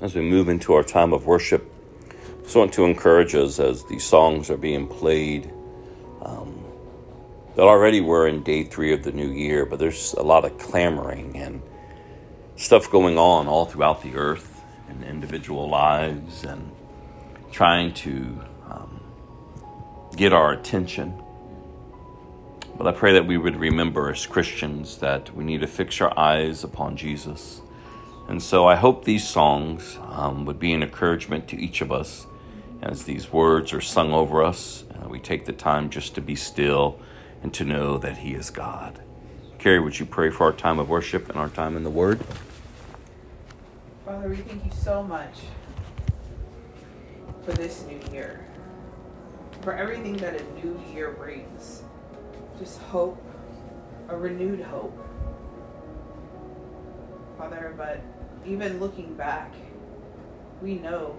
as we move into our time of worship, I just want to encourage us as these songs are being played. Um, that already we're in day three of the new year, but there's a lot of clamoring and stuff going on all throughout the earth in individual lives and trying to um, get our attention. But I pray that we would remember as Christians that we need to fix our eyes upon Jesus. And so I hope these songs um, would be an encouragement to each of us as these words are sung over us. Uh, we take the time just to be still and to know that He is God. Carrie, would you pray for our time of worship and our time in the Word? Father, we thank you so much for this new year, for everything that a new year brings. Just hope, a renewed hope. Father, but even looking back, we know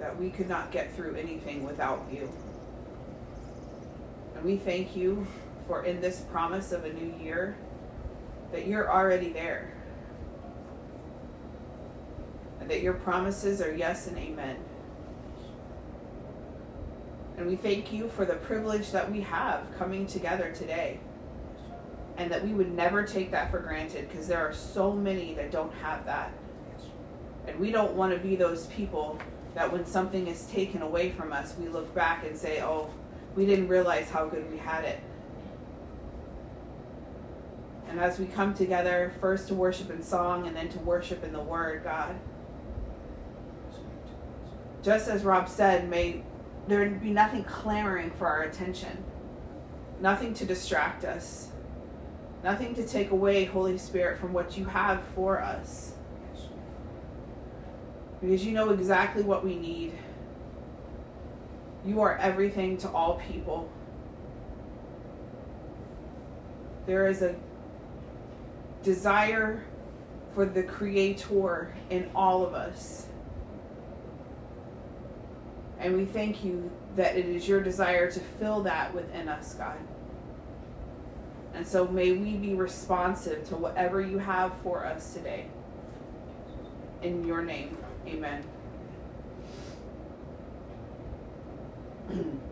that we could not get through anything without you. And we thank you for in this promise of a new year that you're already there. And that your promises are yes and amen. And we thank you for the privilege that we have coming together today. And that we would never take that for granted because there are so many that don't have that. And we don't want to be those people that when something is taken away from us, we look back and say, oh, we didn't realize how good we had it. And as we come together, first to worship in song and then to worship in the Word, God, just as Rob said, may there be nothing clamoring for our attention, nothing to distract us, nothing to take away, Holy Spirit, from what you have for us. Because you know exactly what we need. You are everything to all people. There is a desire for the Creator in all of us. And we thank you that it is your desire to fill that within us, God. And so may we be responsive to whatever you have for us today. In your name, amen.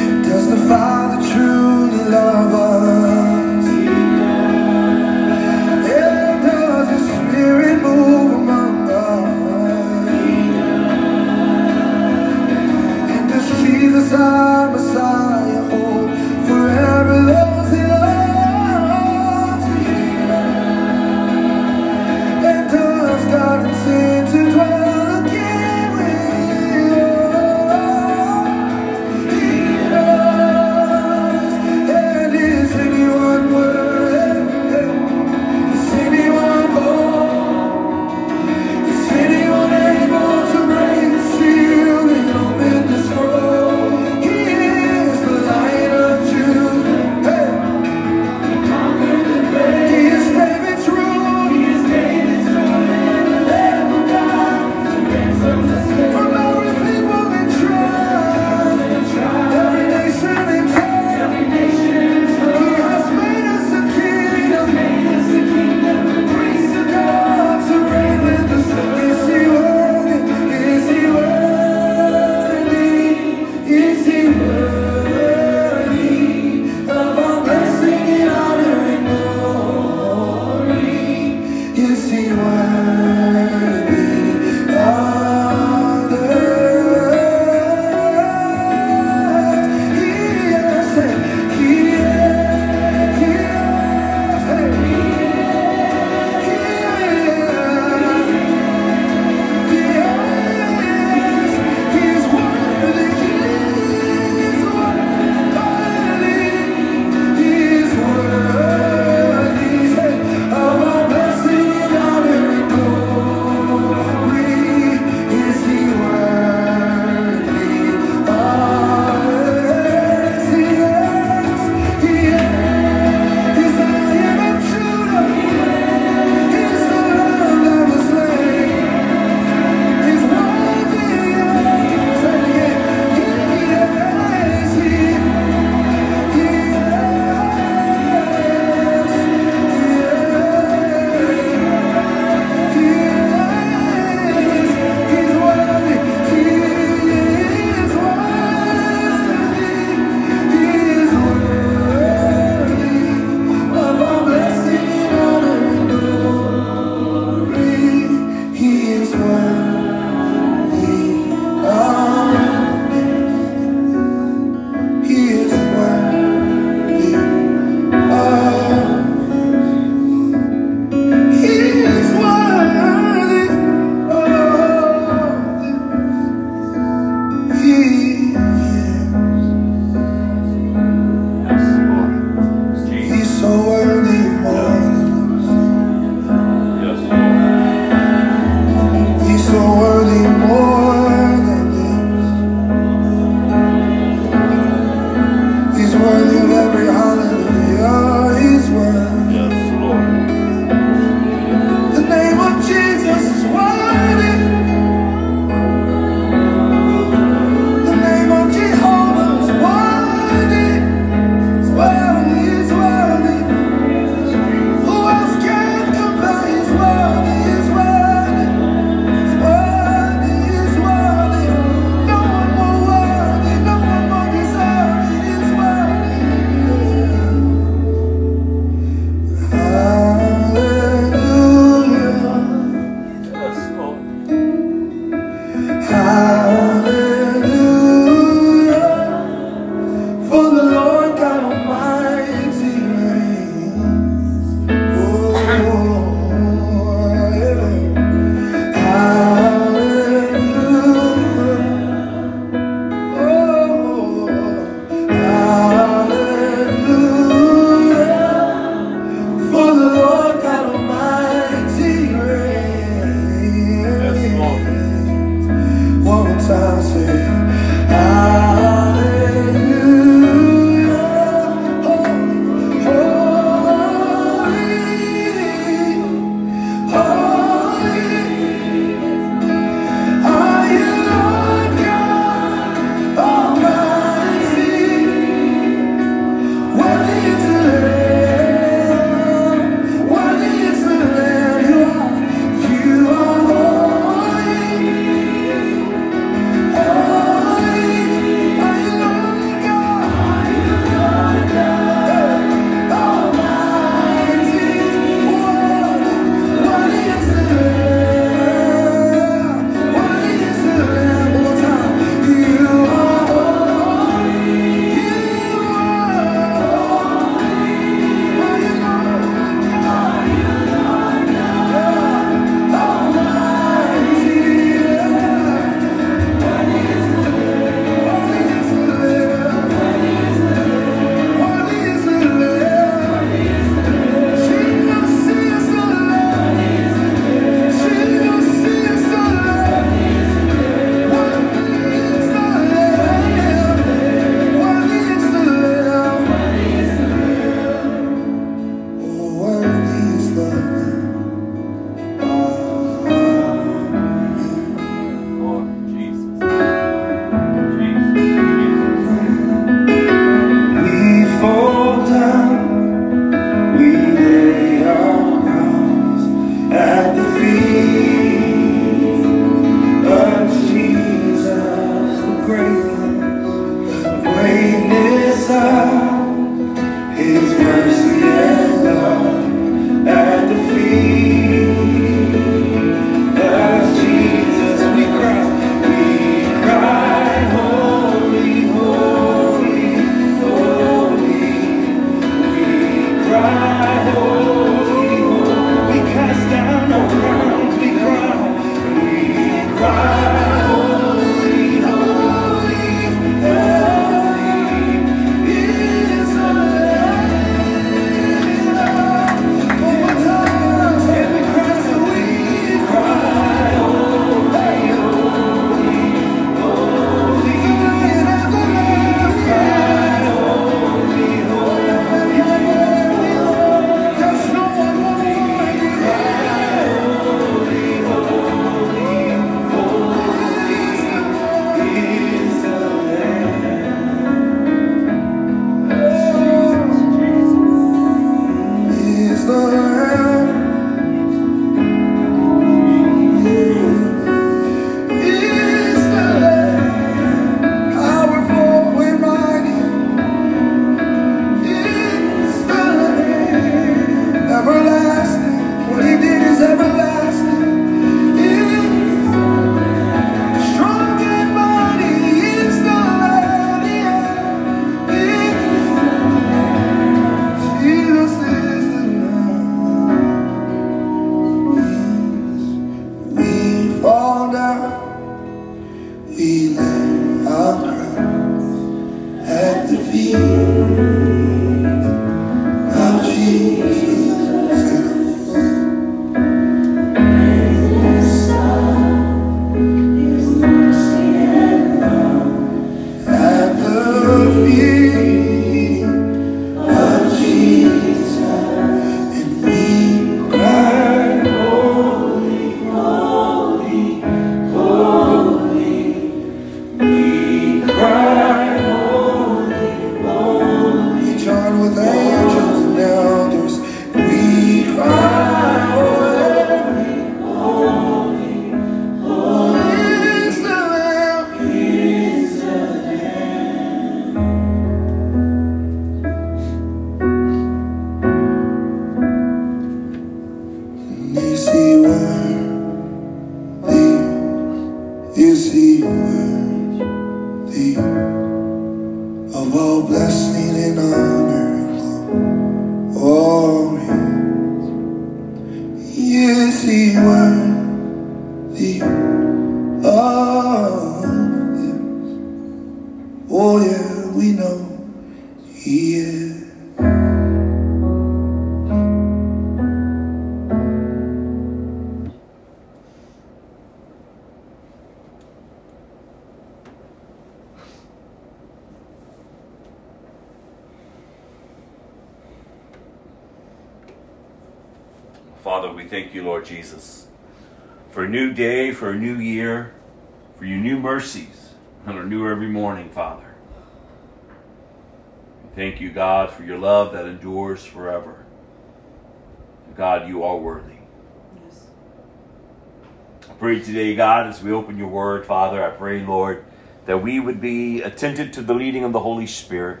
word, Father, I pray, Lord, that we would be attentive to the leading of the Holy Spirit.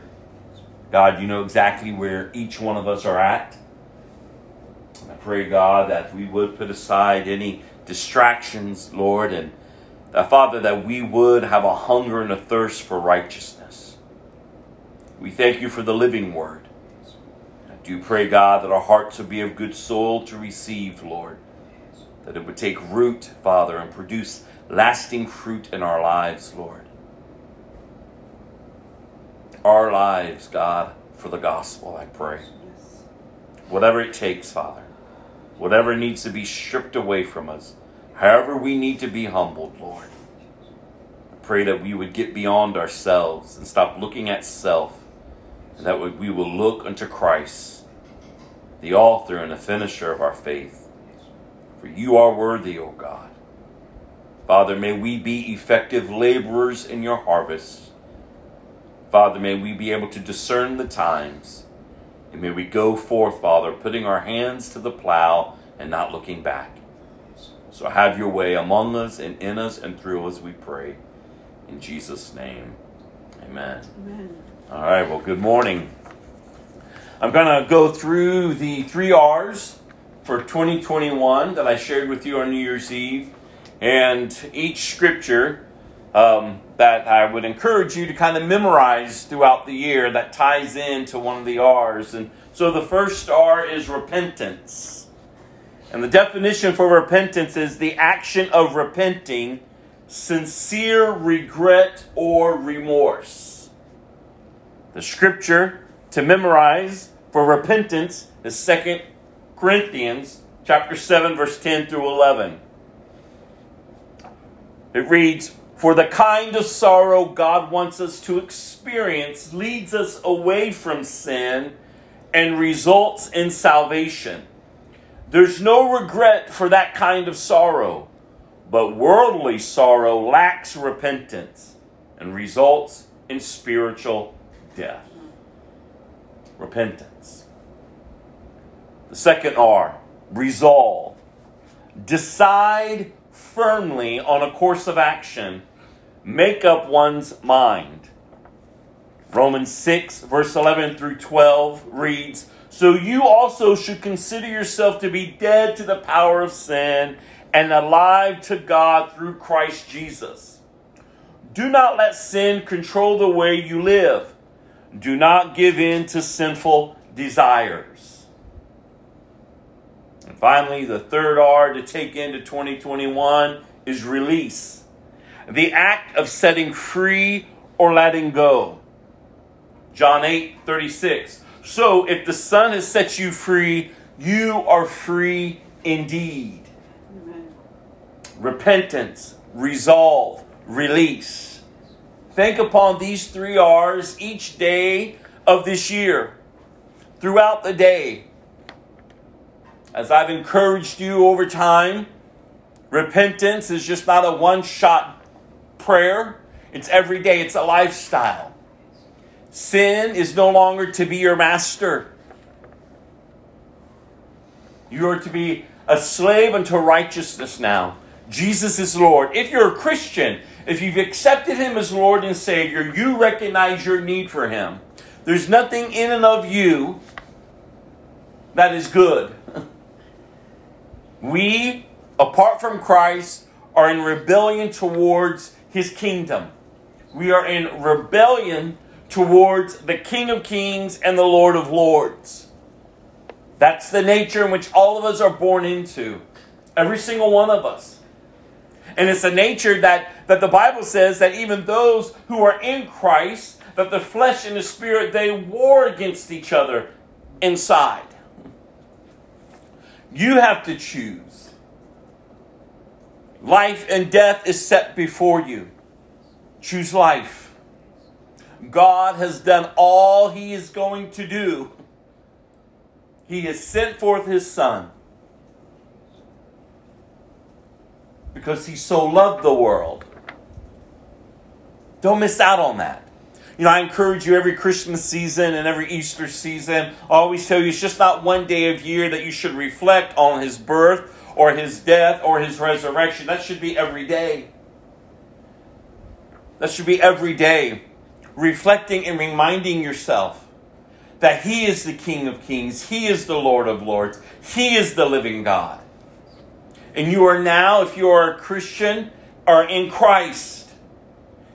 God, you know exactly where each one of us are at. I pray, God, that we would put aside any distractions, Lord, and that, Father, that we would have a hunger and a thirst for righteousness. We thank you for the living word. I do pray, God, that our hearts would be of good soil to receive, Lord, that it would take root, Father, and produce lasting fruit in our lives, Lord. Our lives, God, for the gospel, I pray whatever it takes, Father, whatever needs to be stripped away from us, however we need to be humbled, Lord. I pray that we would get beyond ourselves and stop looking at self, and that we will look unto Christ, the author and the finisher of our faith. For you are worthy, O God. Father, may we be effective laborers in your harvest. Father, may we be able to discern the times. And may we go forth, Father, putting our hands to the plow and not looking back. So have your way among us and in us and through us, we pray. In Jesus' name, amen. Amen. All right, well, good morning. I'm going to go through the three R's for 2021 that I shared with you on New Year's Eve. And each scripture um, that I would encourage you to kind of memorize throughout the year that ties into one of the R's. And so the first R is repentance. And the definition for repentance is the action of repenting, sincere regret or remorse. The scripture to memorize for repentance is 2 Corinthians chapter 7 verse 10 through 11. It reads, "For the kind of sorrow God wants us to experience leads us away from sin and results in salvation. There's no regret for that kind of sorrow, but worldly sorrow lacks repentance and results in spiritual death. Repentance. The second R, resolve. Decide firmly on a course of action. Make up one's mind. Romans 6, verse 11 through 12 reads So you also should consider yourself to be dead to the power of sin and alive to God through Christ Jesus. Do not let sin control the way you live. Do not give in to sinful desires. Finally, the third R to take into 2021 is release. The act of setting free or letting go. John 8 36. So if the Son has set you free, you are free indeed. Amen. Repentance, resolve, release. Think upon these three R's each day of this year, throughout the day. As I've encouraged you over time, repentance is just not a one shot prayer. It's every day, it's a lifestyle. Sin is no longer to be your master. You are to be a slave unto righteousness now. Jesus is Lord. If you're a Christian, if you've accepted Him as Lord and Savior, you recognize your need for Him. There's nothing in and of you that is good. We, apart from Christ, are in rebellion towards His kingdom. We are in rebellion towards the King of Kings and the Lord of Lords. That's the nature in which all of us are born into. Every single one of us. And it's a nature that, that the Bible says that even those who are in Christ, that the flesh and the spirit, they war against each other inside. You have to choose. Life and death is set before you. Choose life. God has done all He is going to do. He has sent forth His Son because He so loved the world. Don't miss out on that. You know, I encourage you every Christmas season and every Easter season. I always tell you it's just not one day of year that you should reflect on his birth or his death or his resurrection. That should be every day. That should be every day. Reflecting and reminding yourself that he is the King of Kings, he is the Lord of Lords, he is the living God. And you are now, if you are a Christian, are in Christ.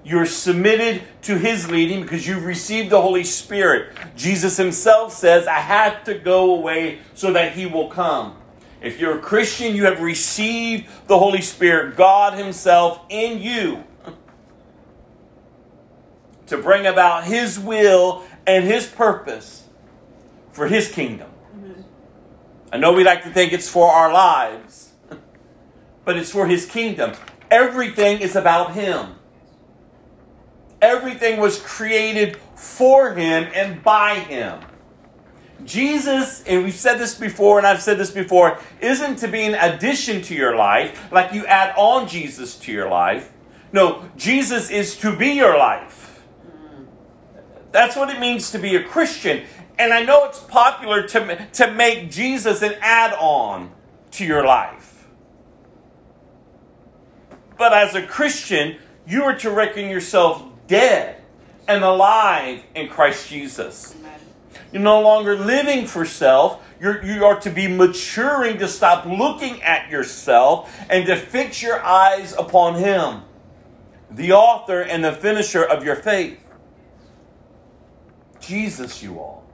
You're submitted to His leading because you've received the Holy Spirit. Jesus Himself says, I had to go away so that He will come. If you're a Christian, you have received the Holy Spirit, God Himself in you, to bring about His will and His purpose for His kingdom. I know we like to think it's for our lives, but it's for His kingdom. Everything is about Him. Everything was created for him and by him. Jesus, and we've said this before, and I've said this before, isn't to be an addition to your life, like you add on Jesus to your life. No, Jesus is to be your life. That's what it means to be a Christian. And I know it's popular to, to make Jesus an add on to your life. But as a Christian, you are to reckon yourself dead and alive in Christ Jesus. You're no longer living for self. You're, you are to be maturing to stop looking at yourself and to fix your eyes upon Him, the author and the finisher of your faith. Jesus, you all.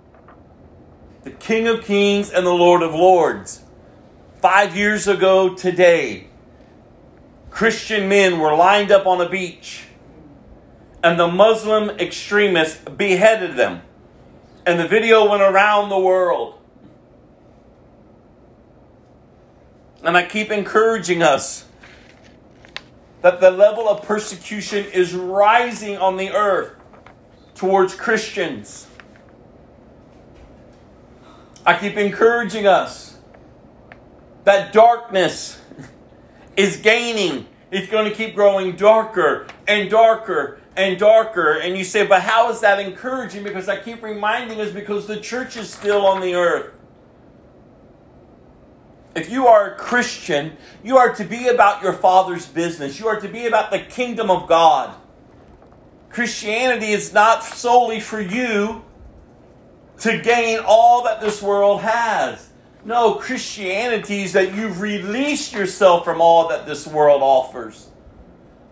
The King of Kings and the Lord of Lords. Five years ago today, Christian men were lined up on a beach and the Muslim extremists beheaded them. And the video went around the world. And I keep encouraging us that the level of persecution is rising on the earth towards Christians. I keep encouraging us that darkness is gaining. It's going to keep growing darker and darker and darker. And you say, but how is that encouraging? Because I keep reminding us because the church is still on the earth. If you are a Christian, you are to be about your Father's business. You are to be about the kingdom of God. Christianity is not solely for you to gain all that this world has. No, Christianity is that you've released yourself from all that this world offers.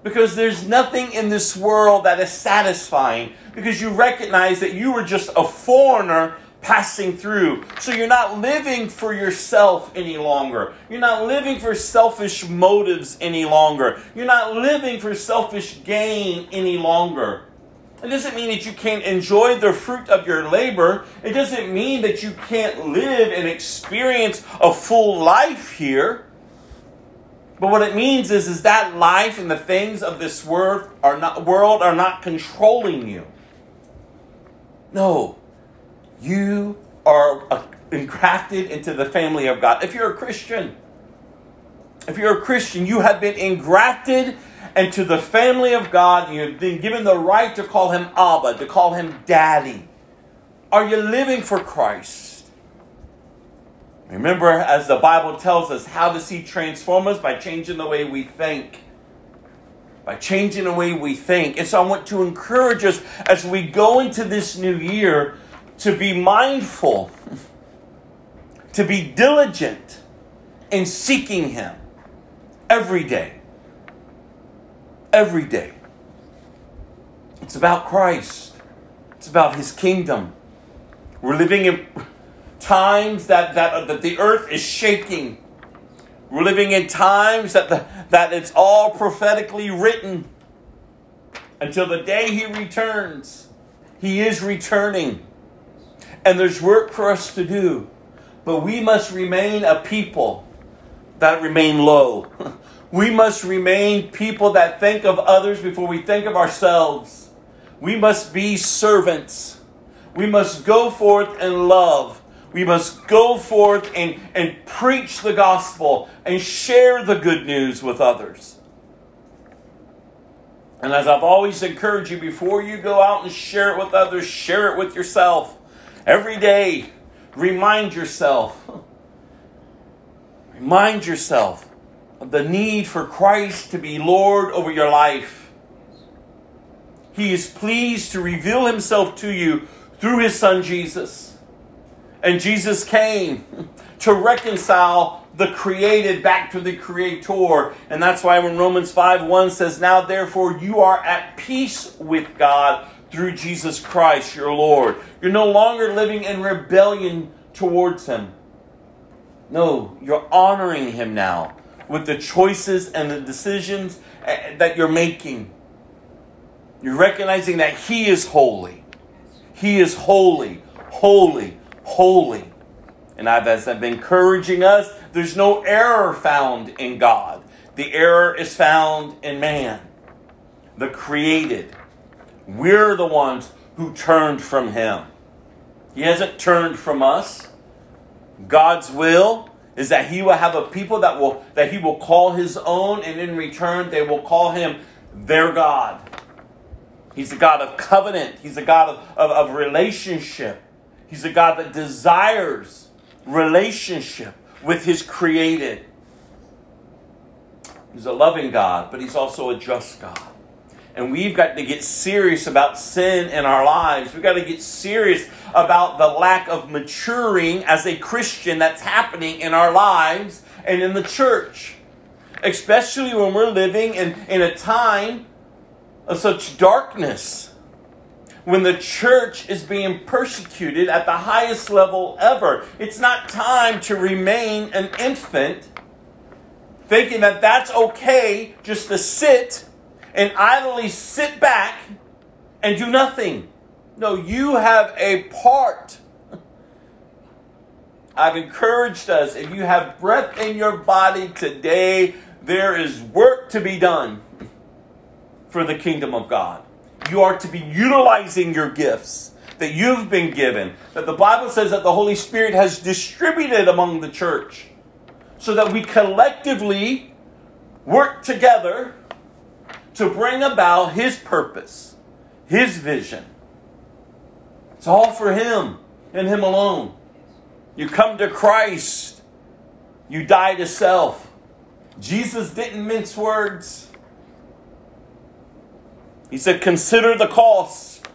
Because there's nothing in this world that is satisfying. Because you recognize that you were just a foreigner passing through. So you're not living for yourself any longer. You're not living for selfish motives any longer. You're not living for selfish gain any longer. It doesn't mean that you can't enjoy the fruit of your labor. It doesn't mean that you can't live and experience a full life here. But what it means is, is that life and the things of this world are not, world are not controlling you. No, you are uh, engrafted into the family of God. If you're a Christian, If you're a Christian, you have been engrafted into the family of God. You have been given the right to call him Abba, to call him Daddy. Are you living for Christ? Remember, as the Bible tells us, how does He transform us? By changing the way we think. By changing the way we think. And so I want to encourage us as we go into this new year to be mindful, to be diligent in seeking Him every day. Every day. It's about Christ, it's about His kingdom. We're living in times that, that, that the earth is shaking. We're living in times that, the, that it's all prophetically written until the day He returns. He is returning. And there's work for us to do. But we must remain a people that remain low. We must remain people that think of others before we think of ourselves. We must be servants. We must go forth and love. We must go forth and, and preach the gospel and share the good news with others. And as I've always encouraged you, before you go out and share it with others, share it with yourself. Every day, remind yourself. Remind yourself of the need for Christ to be Lord over your life. He is pleased to reveal himself to you through his son Jesus. And Jesus came to reconcile the created back to the creator. And that's why when Romans 5 1 says, Now therefore you are at peace with God through Jesus Christ your Lord. You're no longer living in rebellion towards him. No, you're honoring him now with the choices and the decisions eh, that you're making. You're recognizing that he is holy. He is holy, holy, holy. And I've, as I've been encouraging us, there's no error found in God. The error is found in man, the created. We're the ones who turned from Him. He hasn't turned from us. God's will is that He will have a people that will that He will call His own, and in return they will call Him their God. He's a God of covenant. He's a God of, of, of relationship. He's a God that desires relationship with His created. He's a loving God, but He's also a just God. And we've got to get serious about sin in our lives. We've got to get serious about the lack of maturing as a Christian that's happening in our lives and in the church. Especially when we're living in, in a time of such darkness. When the church is being persecuted at the highest level ever. It's not time to remain an infant thinking that that's okay just to sit and idly sit back and do nothing. No, you have a part. I've encouraged us if you have breath in your body today, there is work to be done for the kingdom of God. You are to be utilizing your gifts that you've been given, that the Bible says that the Holy Spirit has distributed among the church, so that we collectively work together to bring about His purpose, His vision. It's all for Him and Him alone. You come to Christ, you die to self. Jesus didn't mince words. He said, Consider the cost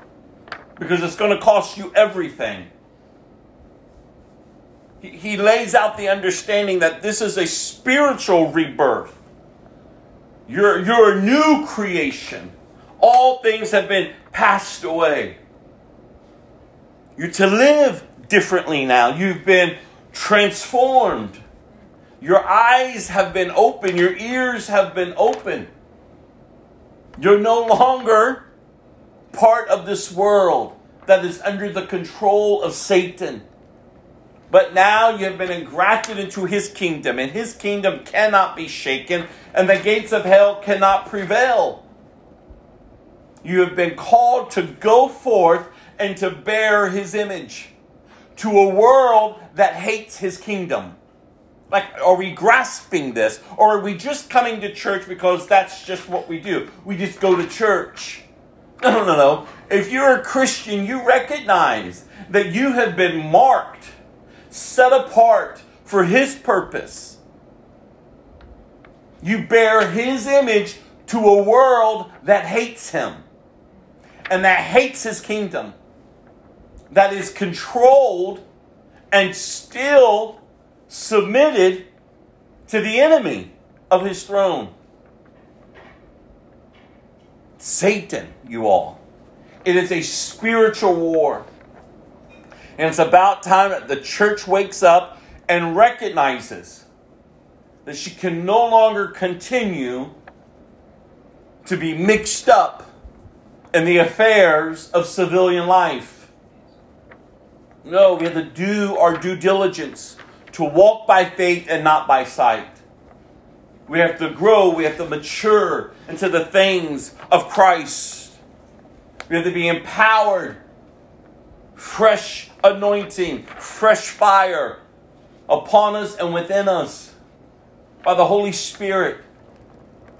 because it's going to cost you everything. He, he lays out the understanding that this is a spiritual rebirth. You're, you're a new creation. All things have been passed away. You're to live differently now. You've been transformed. Your eyes have been open. Your ears have been open. You're no longer part of this world that is under the control of Satan. But now you have been engrafted into his kingdom, and his kingdom cannot be shaken, and the gates of hell cannot prevail. You have been called to go forth and to bear his image to a world that hates his kingdom. Like, are we grasping this? Or are we just coming to church because that's just what we do? We just go to church. No, no, no. If you're a Christian, you recognize that you have been marked, set apart for His purpose. You bear His image to a world that hates Him and that hates His kingdom, that is controlled and still submitted to the enemy of his throne. Satan, you all. It is a spiritual war. And it's about time that the church wakes up and recognizes that she can no longer continue to be mixed up in the affairs of civilian life. No, we have to do our due diligence to walk by faith and not by sight. We have to grow, we have to mature into the things of Christ. We have to be empowered, fresh anointing, fresh fire upon us and within us by the Holy Spirit.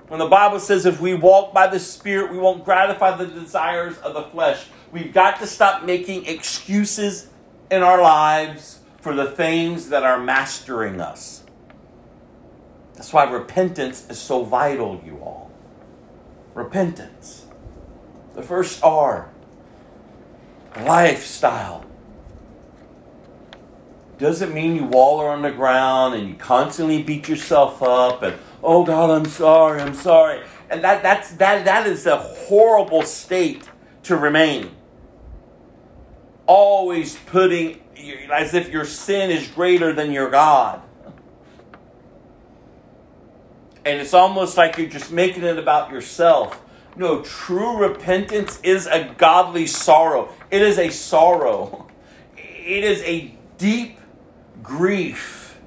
When the Bible says if we walk by the Spirit, we won't gratify the desires of the flesh. We've got to stop making excuses in our lives for the things that are mastering us. That's why repentance is so vital, you all. Repentance. The first R, lifestyle. Doesn't mean you waller on the ground and you constantly beat yourself up and oh God, I'm sorry, I'm sorry. And that that's that that is a horrible state to remain. Always putting as if your sin is greater than your God. And it's almost like you're just making it about yourself. No, true repentance is a godly sorrow. It is a sorrow. It is a deep grief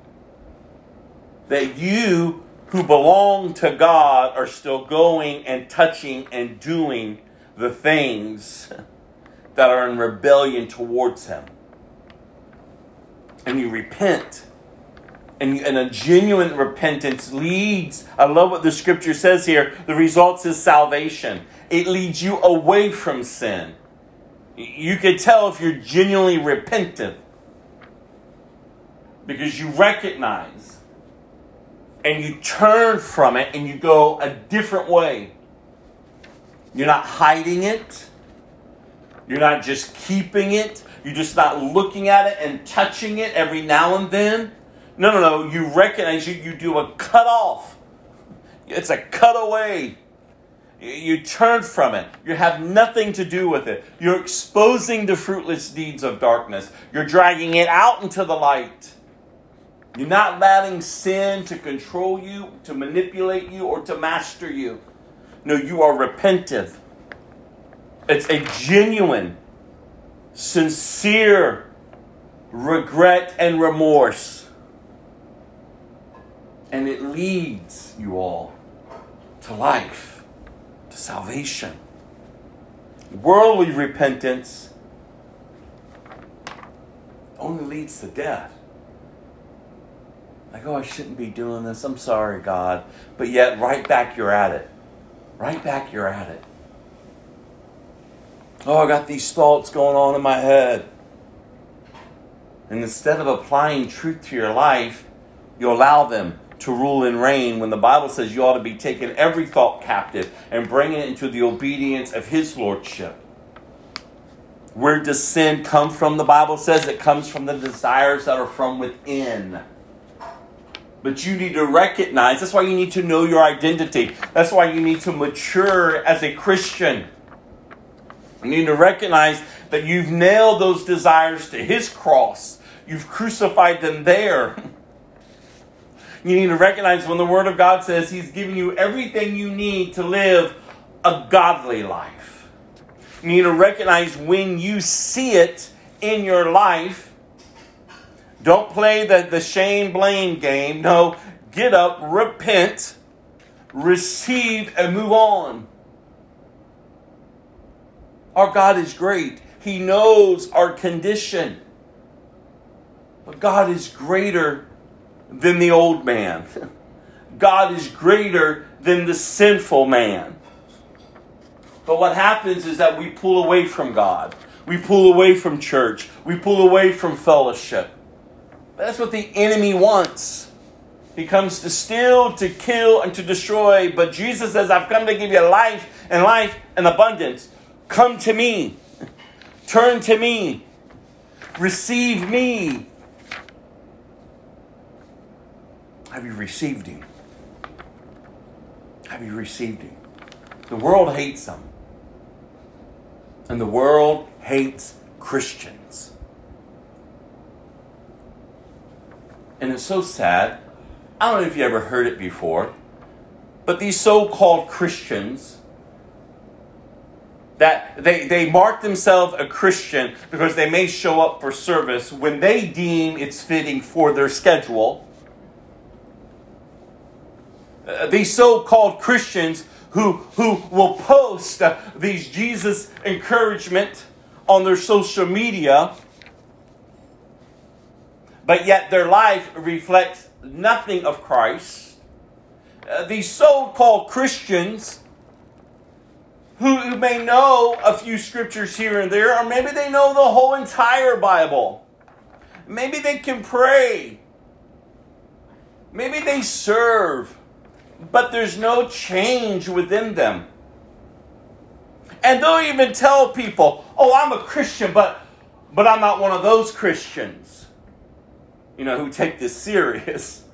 that you who belong to God are still going and touching and doing the things that are in rebellion towards Him and you repent. And, and a genuine repentance leads, I love what the scripture says here, the results is salvation. It leads you away from sin. You can tell if you're genuinely repentant because you recognize and you turn from it and you go a different way. You're not hiding it. You're not just keeping it. You're just not looking at it and touching it every now and then. No, no, no. You recognize you, you do a cut off. It's a cut away. You turn from it. You have nothing to do with it. You're exposing the fruitless deeds of darkness. You're dragging it out into the light. You're not allowing sin to control you, to manipulate you, or to master you. No, you are repentive. It's a genuine sincere regret and remorse. And it leads you all to life, to salvation. Worldly repentance only leads to death. Like, oh, I shouldn't be doing this. I'm sorry, God. But yet, right back you're at it. Right back you're at it. Oh, I got these thoughts going on in my head. And instead of applying truth to your life, you allow them to rule and reign when the Bible says you ought to be taking every thought captive and bringing it into the obedience of His Lordship. Where does sin come from? The Bible says it comes from the desires that are from within. But you need to recognize, that's why you need to know your identity. That's why you need to mature as a Christian. You need to recognize that you've nailed those desires to His cross. You've crucified them there. You need to recognize when the Word of God says He's giving you everything you need to live a godly life. You need to recognize when you see it in your life. Don't play the, the shame blame game. No, get up, repent, receive, and move on. Our God is great. He knows our condition. But God is greater than the old man. God is greater than the sinful man. But what happens is that we pull away from God. We pull away from church. We pull away from fellowship. That's what the enemy wants. He comes to steal, to kill, and to destroy. But Jesus says, I've come to give you life and life and abundance. Come to me. Turn to me. Receive me. Have you received him? Have you received him? The world hates him. And the world hates Christians. And it's so sad. I don't know if you ever heard it before, but these so called Christians that they, they mark themselves a Christian because they may show up for service when they deem it's fitting for their schedule. Uh, these so called Christians who, who will post uh, these Jesus encouragement on their social media, but yet their life reflects nothing of Christ. Uh, these so called Christians who may know a few scriptures here and there, or maybe they know the whole entire Bible. Maybe they can pray. Maybe they serve, but there's no change within them. And they'll even tell people, oh, I'm a Christian, but, but I'm not one of those Christians, you know, who take this serious.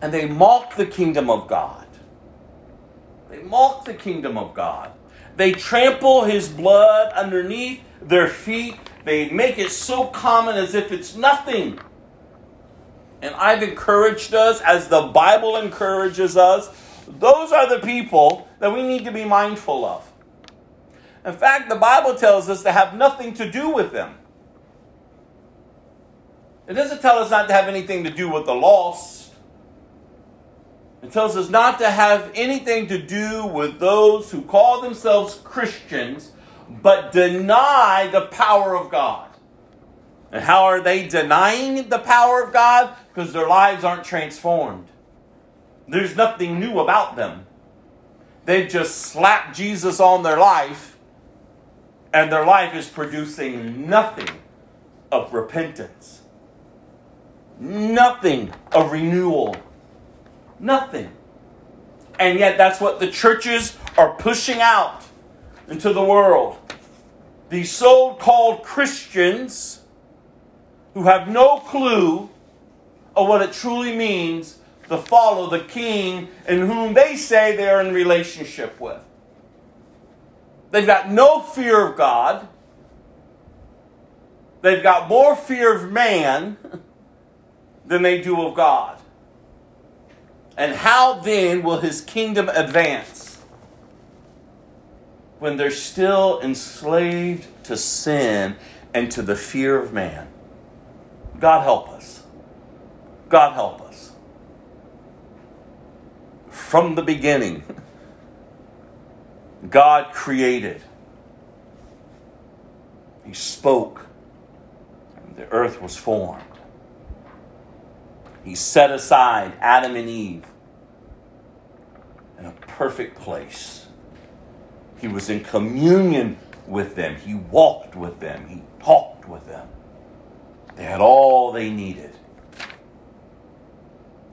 And they mock the kingdom of God. They mock the kingdom of God. They trample his blood underneath their feet. They make it so common as if it's nothing. And I've encouraged us, as the Bible encourages us, those are the people that we need to be mindful of. In fact, the Bible tells us to have nothing to do with them. It doesn't tell us not to have anything to do with the lost. It tells us not to have anything to do with those who call themselves Christians but deny the power of God. And how are they denying the power of God? Because their lives aren't transformed. There's nothing new about them. They've just slapped Jesus on their life, and their life is producing nothing of repentance, nothing of renewal Nothing. And yet, that's what the churches are pushing out into the world. These so called Christians who have no clue of what it truly means to follow the king in whom they say they're in relationship with. They've got no fear of God. They've got more fear of man than they do of God. And how then will his kingdom advance? When they're still enslaved to sin and to the fear of man. God help us. God help us. From the beginning, God created. He spoke, and the earth was formed. He set aside Adam and Eve in a perfect place. He was in communion with them. He walked with them. He talked with them. They had all they needed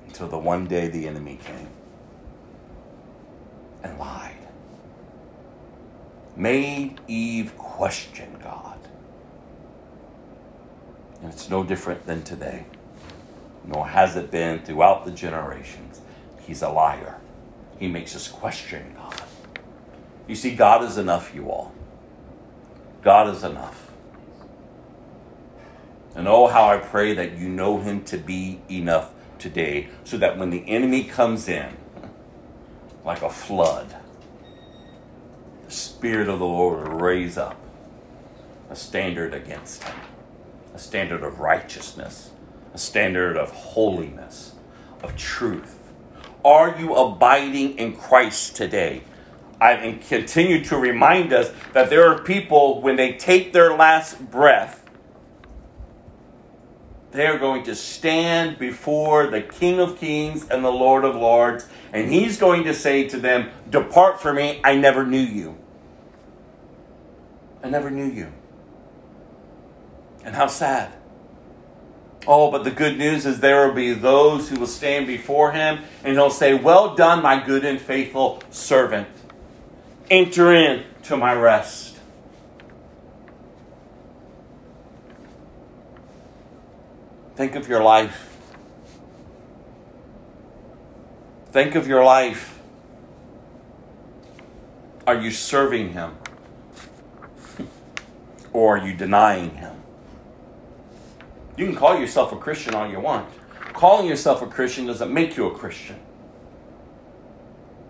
until the one day the enemy came and lied. Made Eve question God. And it's no different than today nor has it been throughout the generations. He's a liar. He makes us question God. You see, God is enough, you all. God is enough. And oh, how I pray that you know Him to be enough today so that when the enemy comes in like a flood, the Spirit of the Lord will raise up a standard against him, a standard of righteousness a standard of holiness, of truth? Are you abiding in Christ today? I continue to remind us that there are people, when they take their last breath, They are going to stand before the King of Kings and the Lord of Lords, and He's going to say to them, Depart from me, I never knew you. I never knew you. And how sad. Oh, but the good news is there will be those who will stand before him and he'll say, Well done, my good and faithful servant. Enter in to my rest. Think of your life. Think of your life. Are you serving him? or are you denying him? You can call yourself a Christian all you want. Calling yourself a Christian doesn't make you a Christian.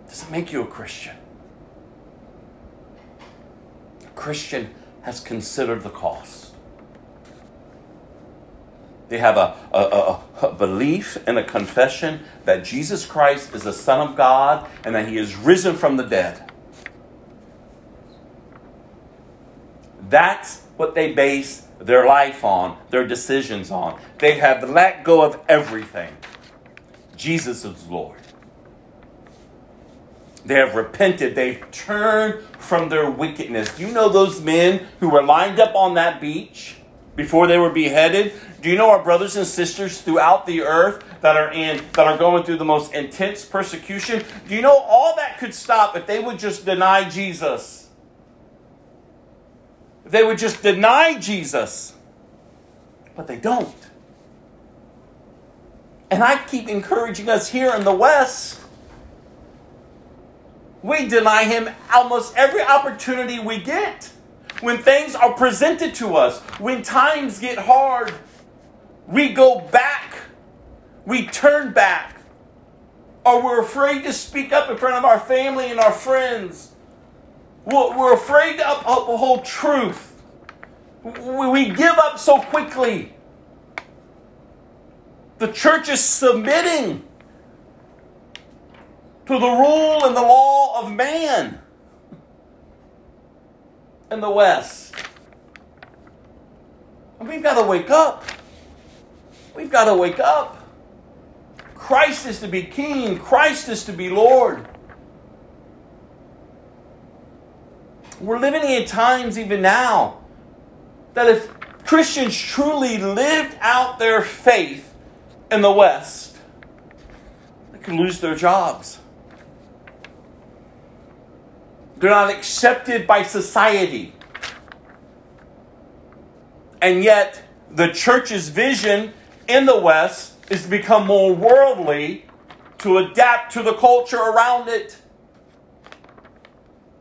Doesn't make you a Christian. A Christian has considered the cost. They have a, a, a, a, belief and a confession that Jesus Christ is the Son of God and that He is risen from the dead. That's what they base their life on, their decisions on. They have let go of everything. Jesus is Lord. They have repented. They've turned from their wickedness. Do you know those men who were lined up on that beach before they were beheaded? Do you know our brothers and sisters throughout the earth that are in that are going through the most intense persecution? Do you know all that could stop if they would just deny Jesus? They would just deny Jesus. But they don't. And I keep encouraging us here in the West. We deny him almost every opportunity we get. When things are presented to us, when times get hard, we go back. We turn back. Or we're afraid to speak up in front of our family and our friends. We're afraid to uphold truth. We give up so quickly. The church is submitting to the rule and the law of man in the West. And we've got to wake up. We've got to wake up. Christ is to be king, Christ is to be Lord. We're living in times even now that if Christians truly lived out their faith in the West, they could lose their jobs. They're not accepted by society. And yet, the church's vision in the West is to become more worldly to adapt to the culture around it.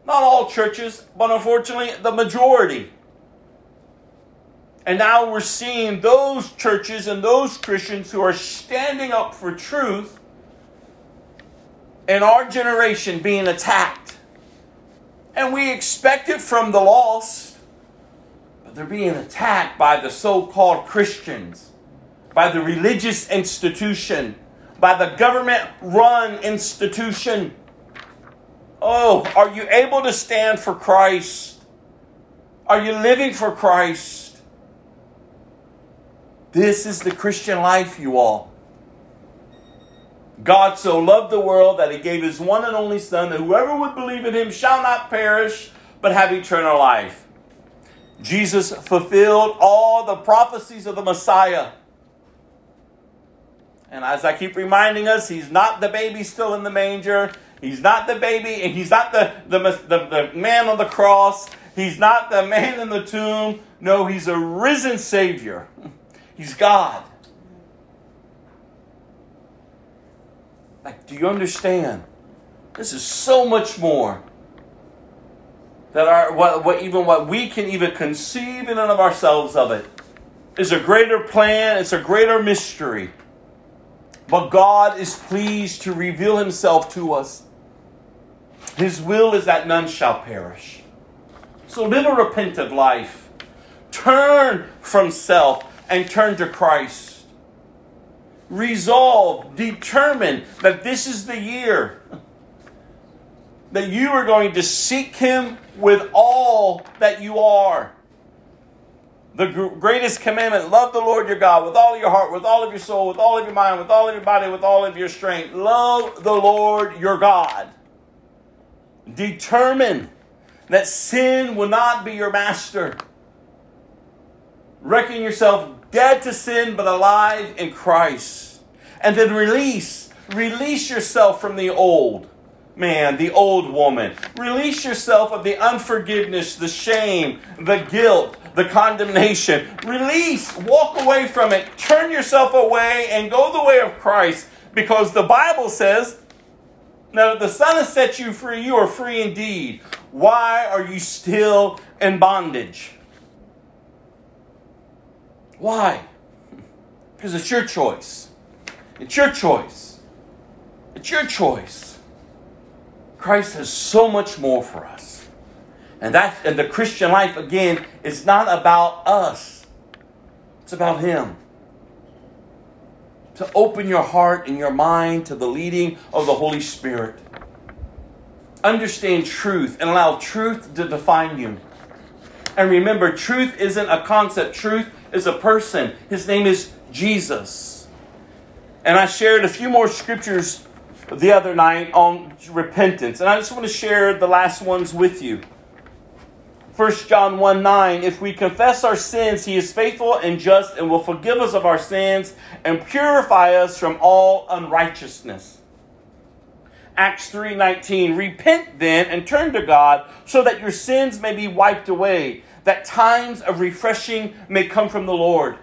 Not all churches, but unfortunately, the majority. And now we're seeing those churches and those Christians who are standing up for truth in our generation being attacked. And we expect it from the lost, but they're being attacked by the so called Christians, by the religious institution, by the government run institution. Oh, are you able to stand for Christ? Are you living for Christ? This is the Christian life, you all. God so loved the world that he gave his one and only Son, that whoever would believe in him shall not perish, but have eternal life. Jesus fulfilled all the prophecies of the Messiah. And as I keep reminding us, he's not the baby still in the manger. He's not the baby, and he's not the, the, the, the man on the cross. He's not the man in the tomb. No, he's a risen Savior. He's God. Like, do you understand? This is so much more that our what, what even what we can even conceive in and of ourselves of it is a greater plan. It's a greater mystery. But God is pleased to reveal Himself to us. His will is that none shall perish. So live a repentant life. Turn from self and turn to Christ. Resolve, determine that this is the year that you are going to seek Him with all that you are. the greatest commandment love the Lord your God with all your heart, with all of your soul, with all of your mind, with all of your body, with all of your strength. Love the Lord your God. Determine that sin will not be your master. Reckon yourself dead to sin but alive in Christ. And then release, release yourself from the old man, the old woman. Release yourself of the unforgiveness, the shame, the guilt, the condemnation. Release, walk away from it, turn yourself away, and go the way of Christ because the Bible says, Now that the Son has set you free, you are free indeed. Why are you still in bondage? Why? Because it's your choice. It's your choice. It's your choice. Christ has so much more for us. And that and the Christian life again is not about us. It's about him. To open your heart and your mind to the leading of the Holy Spirit. Understand truth and allow truth to define you. And remember, truth isn't a concept, truth is a person. His name is Jesus. And I shared a few more scriptures the other night on repentance. And I just want to share the last ones with you. 1 John 1 9, if we confess our sins, he is faithful and just and will forgive us of our sins and purify us from all unrighteousness. Acts 3:19 Repent then and turn to God so that your sins may be wiped away that times of refreshing may come from the Lord.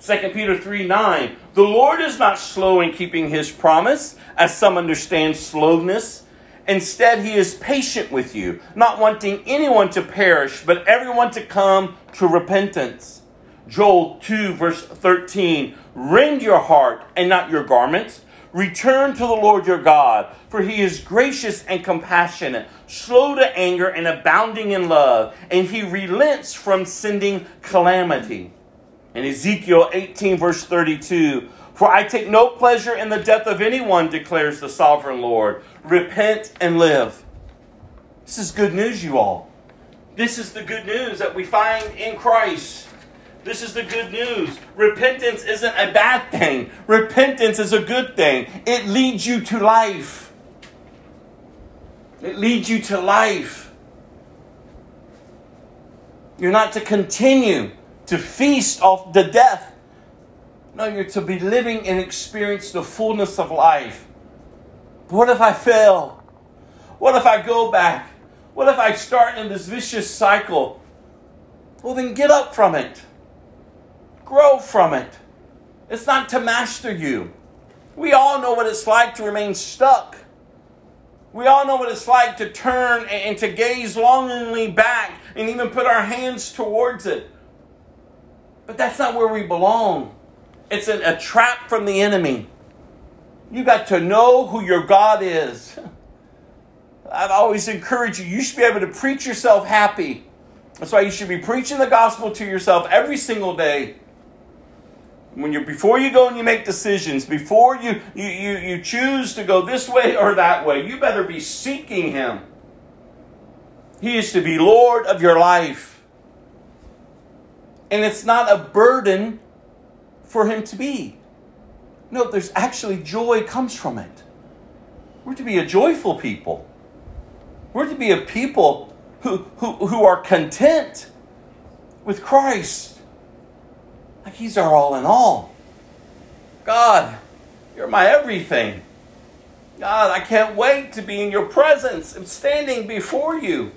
2 Peter 3 9. The Lord is not slow in keeping his promise, as some understand slowness. Instead, he is patient with you, not wanting anyone to perish, but everyone to come to repentance. Joel 2, verse 13. Rend your heart and not your garments. Return to the Lord your God, for he is gracious and compassionate, slow to anger and abounding in love, and he relents from sending calamity. In Ezekiel 18, verse 32, for I take no pleasure in the death of anyone, declares the sovereign Lord. Repent and live. This is good news, you all. This is the good news that we find in Christ. This is the good news. Repentance isn't a bad thing, repentance is a good thing. It leads you to life. It leads you to life. You're not to continue to feast off the death. No, you're to be living and experience the fullness of life. What if I fail? What if I go back? What if I start in this vicious cycle? Well, then get up from it grow from it. It's not to master you. We all know what it's like to remain stuck. We all know what it's like to turn and to gaze longingly back and even put our hands towards it. But that's not where we belong. It's a trap from the enemy. You got to know who your God is. I've always encouraged you, you should be able to preach yourself happy. That's why you should be preaching the gospel to yourself every single day when you're before you go and you make decisions before you, you you you choose to go this way or that way you better be seeking him he is to be lord of your life and it's not a burden for him to be no there's actually joy comes from it we're to be a joyful people we're to be a people who who, who are content with christ like He's our all in all. God, you're my everything. God, I can't wait to be in your presence and standing before you.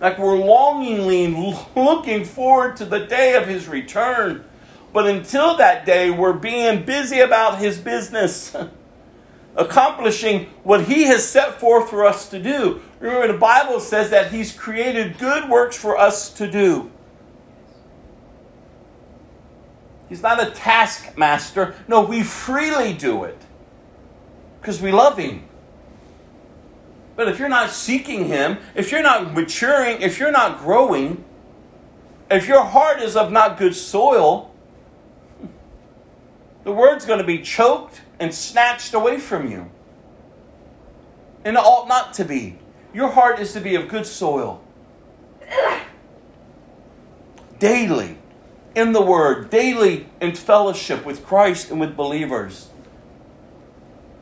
Like we're longingly looking forward to the day of his return. But until that day, we're being busy about his business, accomplishing what he has set forth for us to do. Remember, the Bible says that he's created good works for us to do. He's not a taskmaster. No, we freely do it because we love Him. But if you're not seeking Him, if you're not maturing, if you're not growing, if your heart is of not good soil, the word's going to be choked and snatched away from you. And it ought not to be. Your heart is to be of good soil. daily in the Word, daily in fellowship with Christ and with believers.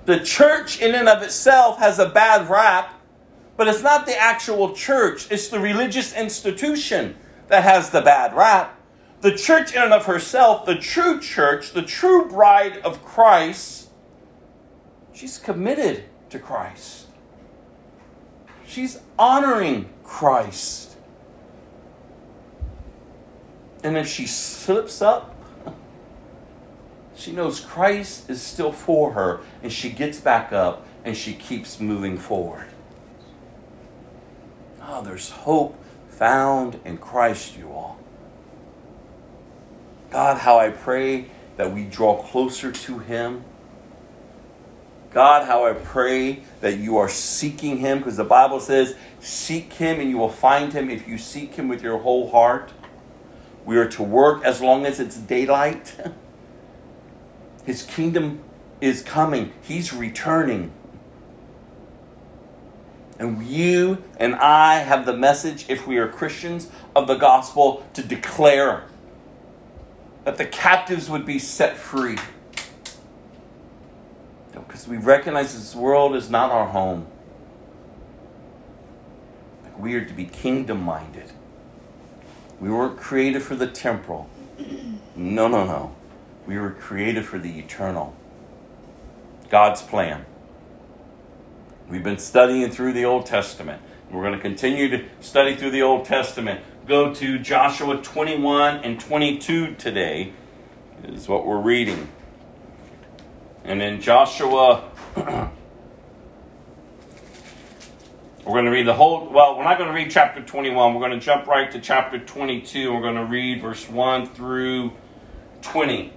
The church, in and of itself, has a bad rap, but it's not the actual church, it's the religious institution that has the bad rap. The church, in and of herself, the true church, the true bride of Christ, she's committed to Christ. She's honoring Christ. And if she slips up, she knows Christ is still for her, and she gets back up and she keeps moving forward. Oh, there's hope found in Christ, you all. God, how I pray that we draw closer to Him. God, how I pray that you are seeking Him, because the Bible says, Seek Him and you will find Him if you seek Him with your whole heart. We are to work as long as it's daylight. His kingdom is coming, He's returning. And you and I have the message, if we are Christians, of the gospel to declare that the captives would be set free. Because we recognize this world is not our home. We are to be kingdom minded. We weren't created for the temporal. No, no, no. We were created for the eternal. God's plan. We've been studying through the Old Testament. We're going to continue to study through the Old Testament. Go to Joshua 21 and 22 today, is what we're reading. And in Joshua We're going to read the whole, well, we're not going to read chapter 21. We're going to jump right to chapter 22. We're going to read verse 1 through 20.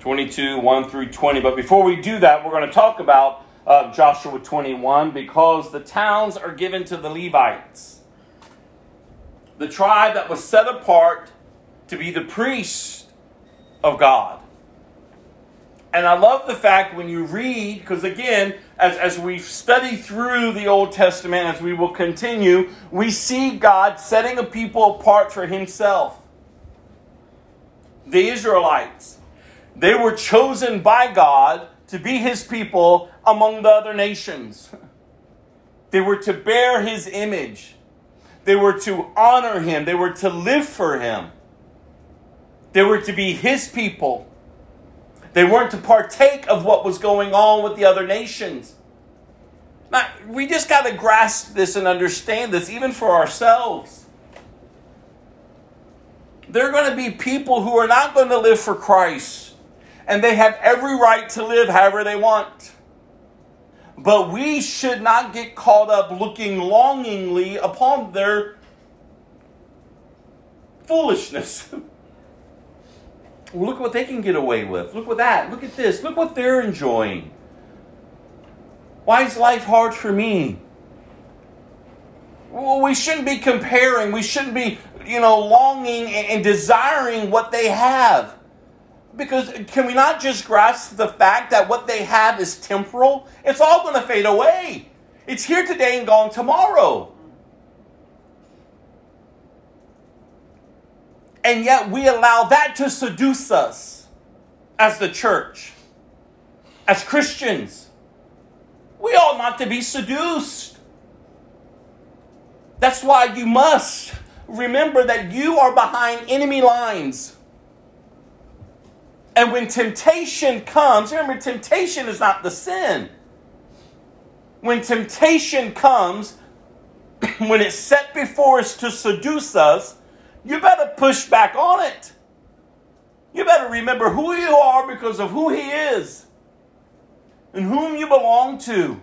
22, 1 through 20. But before we do that, we're going to talk about uh, Joshua 21 because the towns are given to the Levites, the tribe that was set apart to be the priest of God. And I love the fact when you read, because again, as, as we study through the Old Testament, as we will continue, we see God setting a people apart for Himself. The Israelites, they were chosen by God to be His people among the other nations. They were to bear His image, they were to honor Him, they were to live for Him, they were to be His people. They weren't to partake of what was going on with the other nations. Now, we just got to grasp this and understand this, even for ourselves. There are going to be people who are not going to live for Christ, and they have every right to live however they want. But we should not get caught up looking longingly upon their foolishness. look what they can get away with. Look what that. Look at this. Look what they're enjoying. Why is life hard for me? Well, we shouldn't be comparing. We shouldn't be, you know, longing and desiring what they have. Because can we not just grasp the fact that what they have is temporal? It's all going to fade away. It's here today and gone tomorrow. And yet we allow that to seduce us as the church, as Christians. We ought not to be seduced. That's why you must remember that you are behind enemy lines. And when temptation comes, remember, temptation is not the sin. When temptation comes, when it's set before us to seduce us, you better push back on it. You better remember who you are because of who He is and whom you belong to.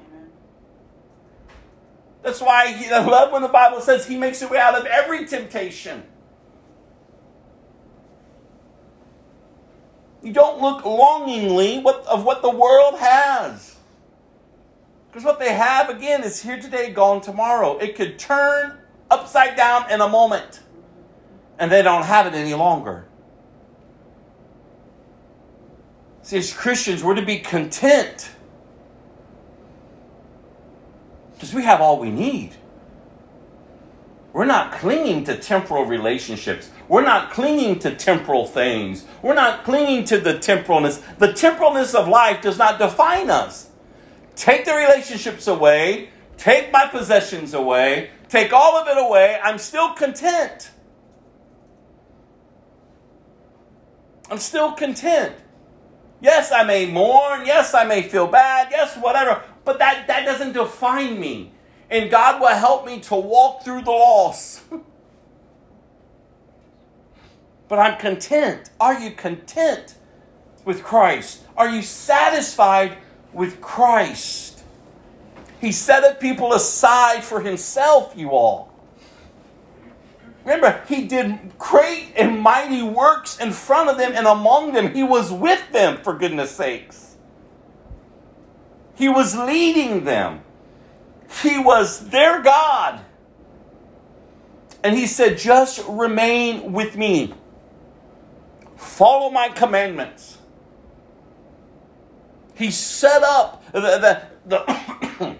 That's why I love when the Bible says He makes a way out of every temptation. You don't look longingly what, of what the world has. Because what they have, again, is here today, gone tomorrow. It could turn upside down in a moment and they don't have it any longer. See, as Christians, we're to be content because we have all we need. We're not clinging to temporal relationships. We're not clinging to temporal things. We're not clinging to the temporalness. The temporalness of life does not define us. Take the relationships away, take my possessions away, take all of it away. I'm still content. I'm still content. Yes, I may mourn. Yes, I may feel bad. Yes, whatever. But that, that doesn't define me. And God will help me to walk through the loss. but I'm content. Are you content with Christ? Are you satisfied with Christ? He set people aside for himself, you all. Remember, he did great and mighty works in front of them and among them. He was with them, for goodness sakes. He was leading them. He was their God. And he said, Just remain with me. Follow my commandments. He set up the, the, the,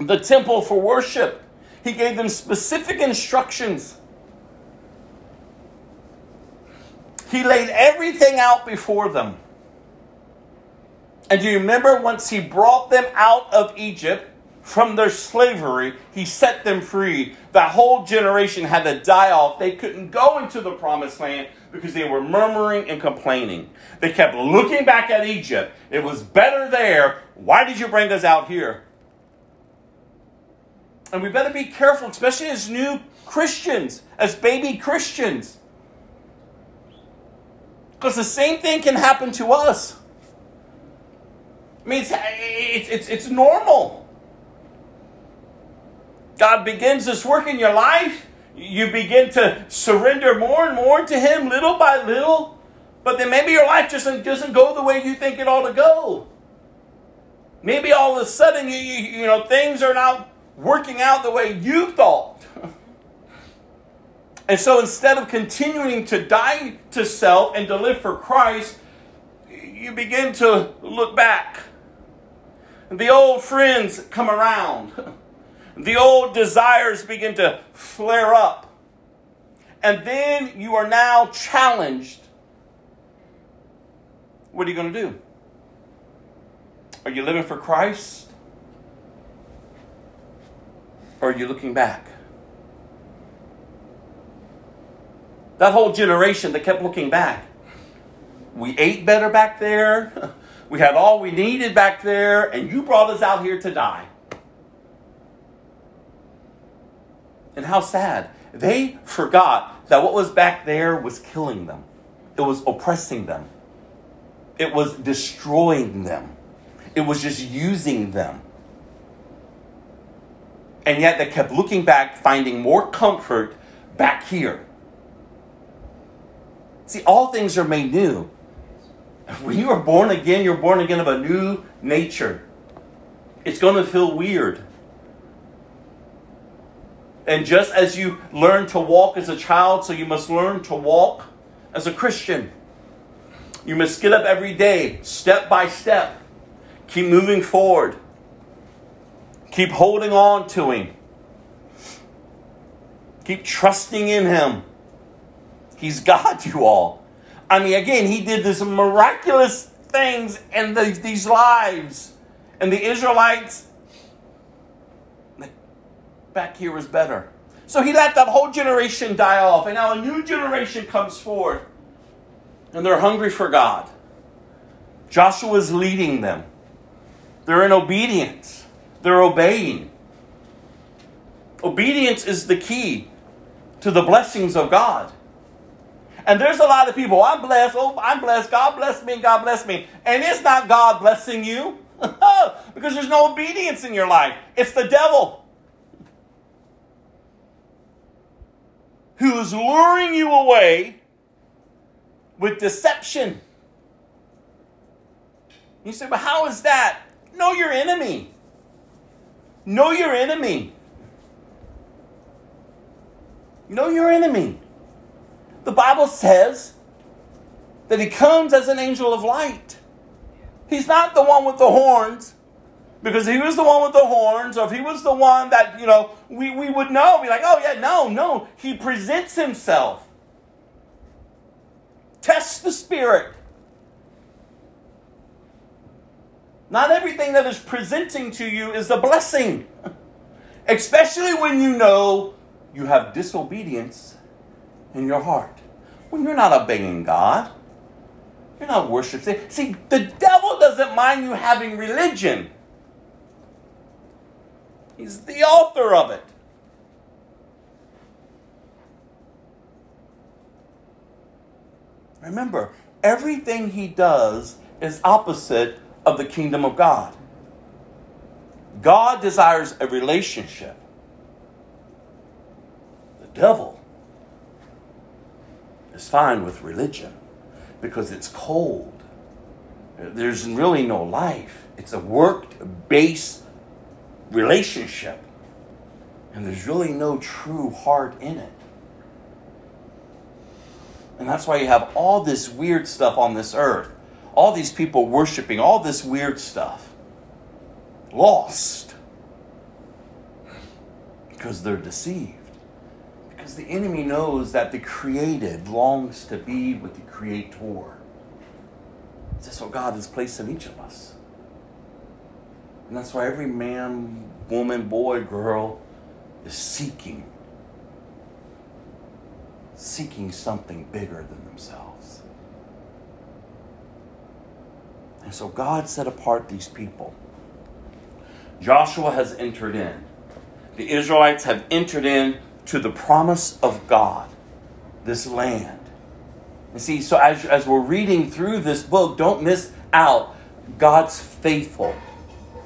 the temple for worship. He gave them specific instructions. He laid everything out before them. And do you remember once he brought them out of Egypt from their slavery, he set them free. That whole generation had to die off. They couldn't go into the promised land because they were murmuring and complaining. They kept looking back at Egypt. It was better there. Why did you bring us out here? And we better be careful, especially as new Christians, as baby Christians. Because the same thing can happen to us. I mean, it's, it's, it's, it's normal. God begins this work in your life. You begin to surrender more and more to Him little by little. But then maybe your life just doesn't, go the way you think it ought to go. Maybe all of a sudden, you, you, you know, things are not working out the way you thought. and so instead of continuing to die to self and to live for Christ, you begin to look back. The old friends come around. The old desires begin to flare up. And then you are now challenged. What are you going to do? Are you living for Christ? Or are you looking back? That whole generation that kept looking back. We ate better back there. We had all we needed back there, and you brought us out here to die. And how sad. They forgot that what was back there was killing them, it was oppressing them, it was destroying them, it was just using them. And yet they kept looking back, finding more comfort back here. See, all things are made new. When you are born again, you're born again of a new nature. It's going to feel weird. And just as you learn to walk as a child, so you must learn to walk as a Christian. You must get up every day, step by step. Keep moving forward. Keep holding on to Him. Keep trusting in Him. He's God, you all. I mean, again, He did this miraculous things in these, these lives. And the Israelites, back here was better. So He let that whole generation die off. And now a new generation comes forth. And they're hungry for God. Joshua's leading them. They're in obedience. They're obeying. Obedience is the key to the blessings of God. And there's a lot of people, I'm blessed, oh, I'm blessed, God bless me, God bless me. And it's not God blessing you because there's no obedience in your life. It's the devil who's luring you away with deception. You say, but how is that? Know your enemy. Know your enemy. Know your enemy. The Bible says that he comes as an angel of light. He's not the one with the horns. Because he was the one with the horns, or if he was the one that, you know, we, we would know, be like, oh, yeah, no, no. He presents himself. Test the spirit. Not everything that is presenting to you is a blessing, especially when you know you have disobedience in your heart. When you're not obeying God, you're not worshiping. See, the devil doesn't mind you having religion, he's the author of it. Remember, everything he does is opposite of the kingdom of God. God desires a relationship. The devil is fine with religion because it's cold. There's really no life. It's a work based relationship. And there's really no true heart in it. And that's why you have all this weird stuff on this earth all these people worshiping all this weird stuff. Lost. Because they're deceived. Because the enemy knows that the created longs to be with the creator. That's what God has placed in each of us. And that's why every man, woman, boy, girl is seeking. Seeking something bigger than themselves. And so God set apart these people. Joshua has entered in. The Israelites have entered in to the promise of God, this land. And see, so as, as we're reading through this book, don't miss out God's faithful,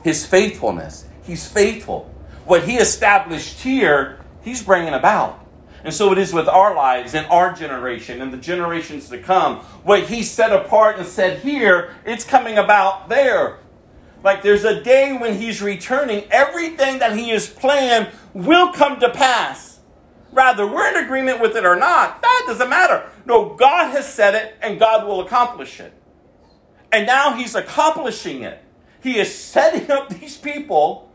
His faithfulness. He's faithful. What He established here, He's bringing about. And so it is with our lives and our generation and the generations to come. What he set apart and said here, it's coming about there. Like there's a day when he's returning, everything that he has planned will come to pass. Rather, we're in agreement with it or not. That doesn't matter. No, God has said it and God will accomplish it. And now he's accomplishing it. He is setting up these people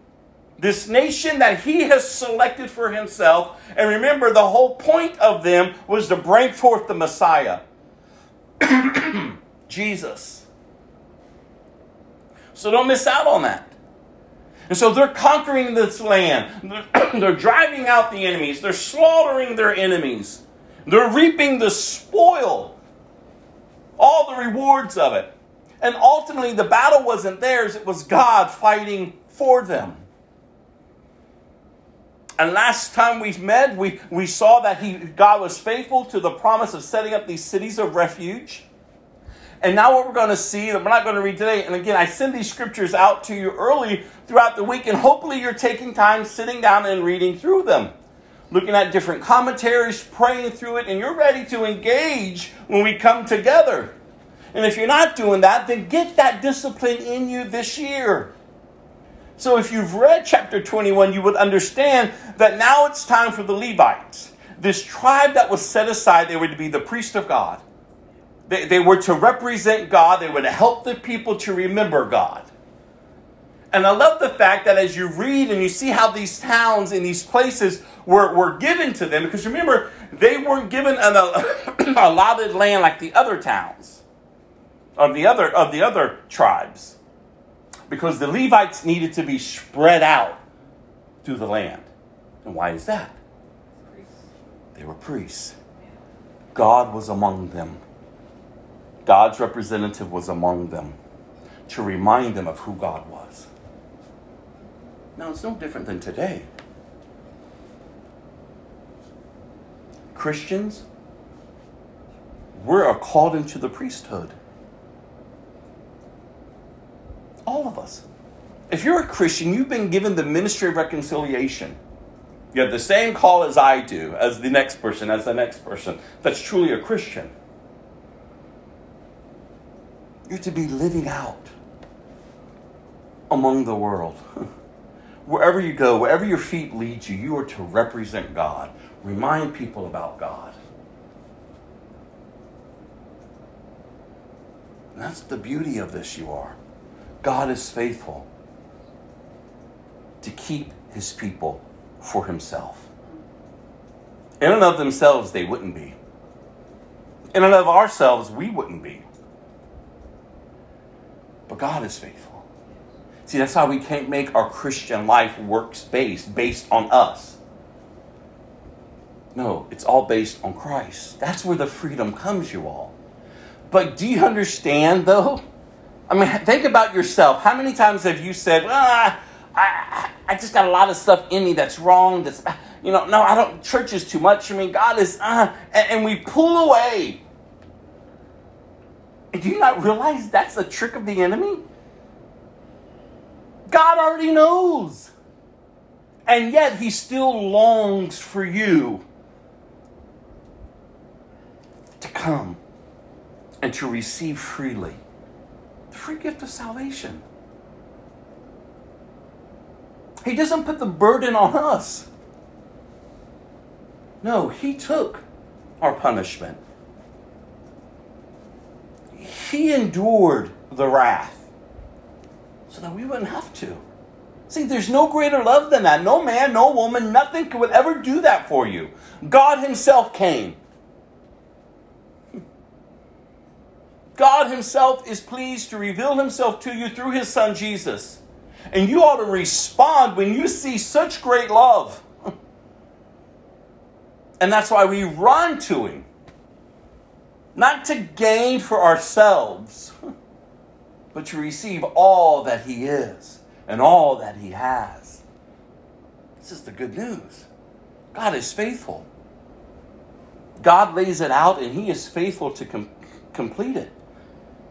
this nation that he has selected for himself. And remember, the whole point of them was to bring forth the Messiah, Jesus. So don't miss out on that. And so they're conquering this land. They're driving out the enemies. They're slaughtering their enemies. They're reaping the spoil, all the rewards of it. And ultimately, the battle wasn't theirs, it was God fighting for them. And last time we met, we, we saw that he, God was faithful to the promise of setting up these cities of refuge. And now, what we're going to see, that we're not going to read today, and again, I send these scriptures out to you early throughout the week, and hopefully, you're taking time sitting down and reading through them, looking at different commentaries, praying through it, and you're ready to engage when we come together. And if you're not doing that, then get that discipline in you this year. So if you've read chapter 21, you would understand that now it's time for the Levites. This tribe that was set aside, they were to be the priest of God. They, they were to represent God, they were to help the people to remember God. And I love the fact that as you read and you see how these towns and these places were, were given to them, because remember, they weren't given an allotted land like the other towns of the other, of the other tribes because the Levites needed to be spread out through the land. And why is that? They were priests. God was among them. God's representative was among them to remind them of who God was. Now, it's no different than today. Christians, we're called into the priesthood. All of us. If you're a Christian, you've been given the ministry of reconciliation. You have the same call as I do, as the next person, as the next person that's truly a Christian. You're to be living out among the world. Wherever you go, wherever your feet lead you, you are to represent God. Remind people about God. And that's the beauty of this, you are. God is faithful. to keep his people for himself. In and of themselves, they wouldn't be. In and of ourselves, we wouldn't be. But God is faithful. See, that's how we can't make our Christian life works based, based on us. No, it's all based on Christ. That's where the freedom comes, you all. But do you understand, though? I mean, think about yourself. How many times have you said, ah, I, I just got a lot of stuff in me that's wrong, that's, you know, no, I don't, church is too much for me. God is, uh, and, and we pull away. Do you not realize that's a trick of the enemy? God already knows. And yet he still longs for you to come and to receive freely the free gift of salvation. He doesn't put the burden on us. No, he took our punishment. He endured the wrath so that we wouldn't have to. See, there's no greater love than that. No man, no woman, nothing could ever do that for you. God Himself came. God Himself is pleased to reveal Himself to you through His Son Jesus. And you ought to respond when you see such great love. And that's why we run to Him. Not to gain for ourselves, but to receive all that He is and all that He has. This is the good news. God is faithful. God lays it out and He is faithful to com- complete it.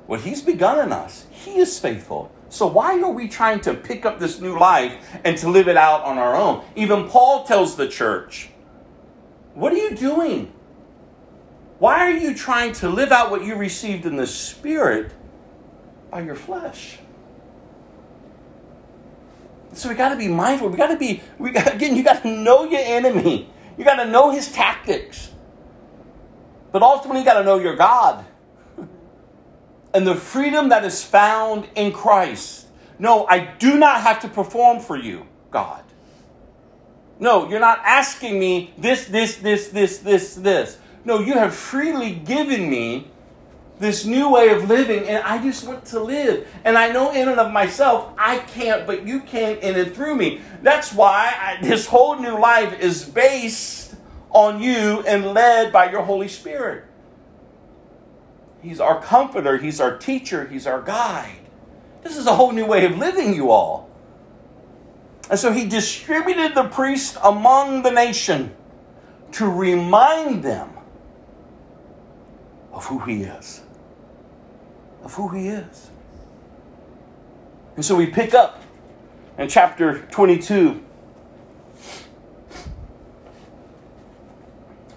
What He's begun in us, He is faithful. So why are we trying to pick up this new life and to live it out on our own? Even Paul tells the church, What are you doing? Why are you trying to live out what you received in the Spirit by your flesh? So we got to be mindful. We got to be, we got, again, you got to know your enemy. You got to know his tactics. But ultimately, you got to know your God and the freedom that is found in Christ. No, I do not have to perform for you, God. No, you're not asking me this, this, this, this, this, this. No, you have freely given me this new way of living, and I just want to live. And I know in and of myself, I can't, but you can in and through me. That's why I, this whole new life is based on you and led by your Holy Spirit. He's our comforter, He's our teacher, He's our guide. This is a whole new way of living, you all. And so He distributed the priest among the nation to remind them of who He is. Of who He is. And so we pick up in chapter 22.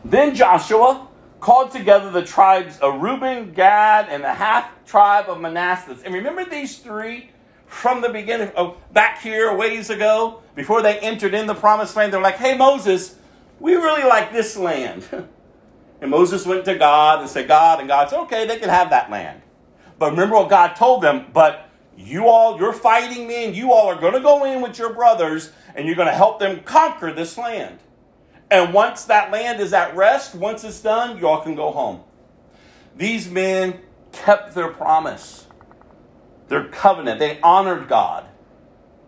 Then Joshua called together the tribes of Reuben, Gad, and the half tribe of Manasseh. And remember these three from the beginning, oh, back here a ways ago, before they entered in the promised land? They're like, hey, Moses, we really like this land. and Moses went to God and said, God, and God said, okay, they can have that land. But remember what God told them, but you all, you're fighting me, and you all are going to go in with your brothers, and you're going to help them conquer this land. And once that land is at rest, once it's done, y'all can go home. These men kept their promise, their covenant. They honored God.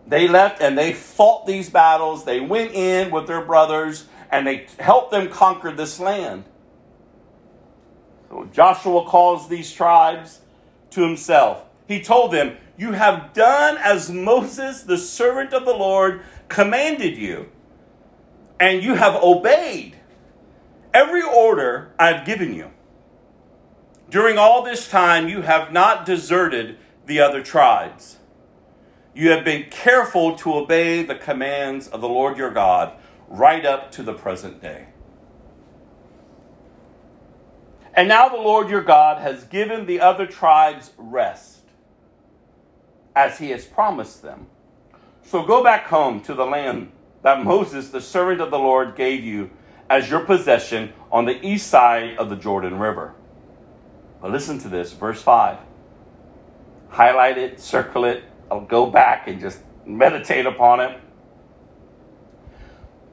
They left and they fought these battles. They went in with their brothers and they helped them conquer this land. So Joshua calls these tribes to himself. He told them, You have done as Moses, the servant of the Lord, commanded you and you have obeyed every order I've given you. During all this time, you have not deserted the other tribes. You have been careful to obey the commands of the Lord your God right up to the present day. And now the Lord your God has given the other tribes rest, as he has promised them. So go back home to the land that Moses, the servant of the Lord, gave you as your possession on the east side of the Jordan River. But listen to this, verse 5. Highlight it, circle it, I'll go back and just meditate upon it.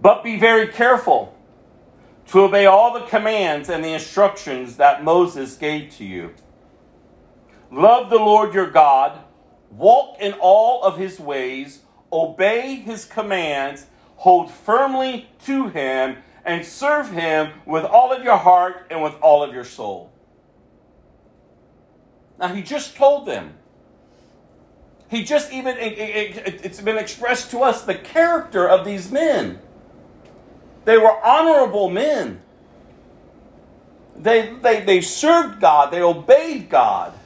But be very careful to obey all the commands and the instructions that Moses gave to you. Love the Lord your God, walk in all of his ways, obey his commands, hold firmly to him, and serve him with all of your heart and with all of your soul. Now, he just told them. He just even, it, it's been expressed to us the character of these men. They were honorable men. They, they, they served God, they obeyed God.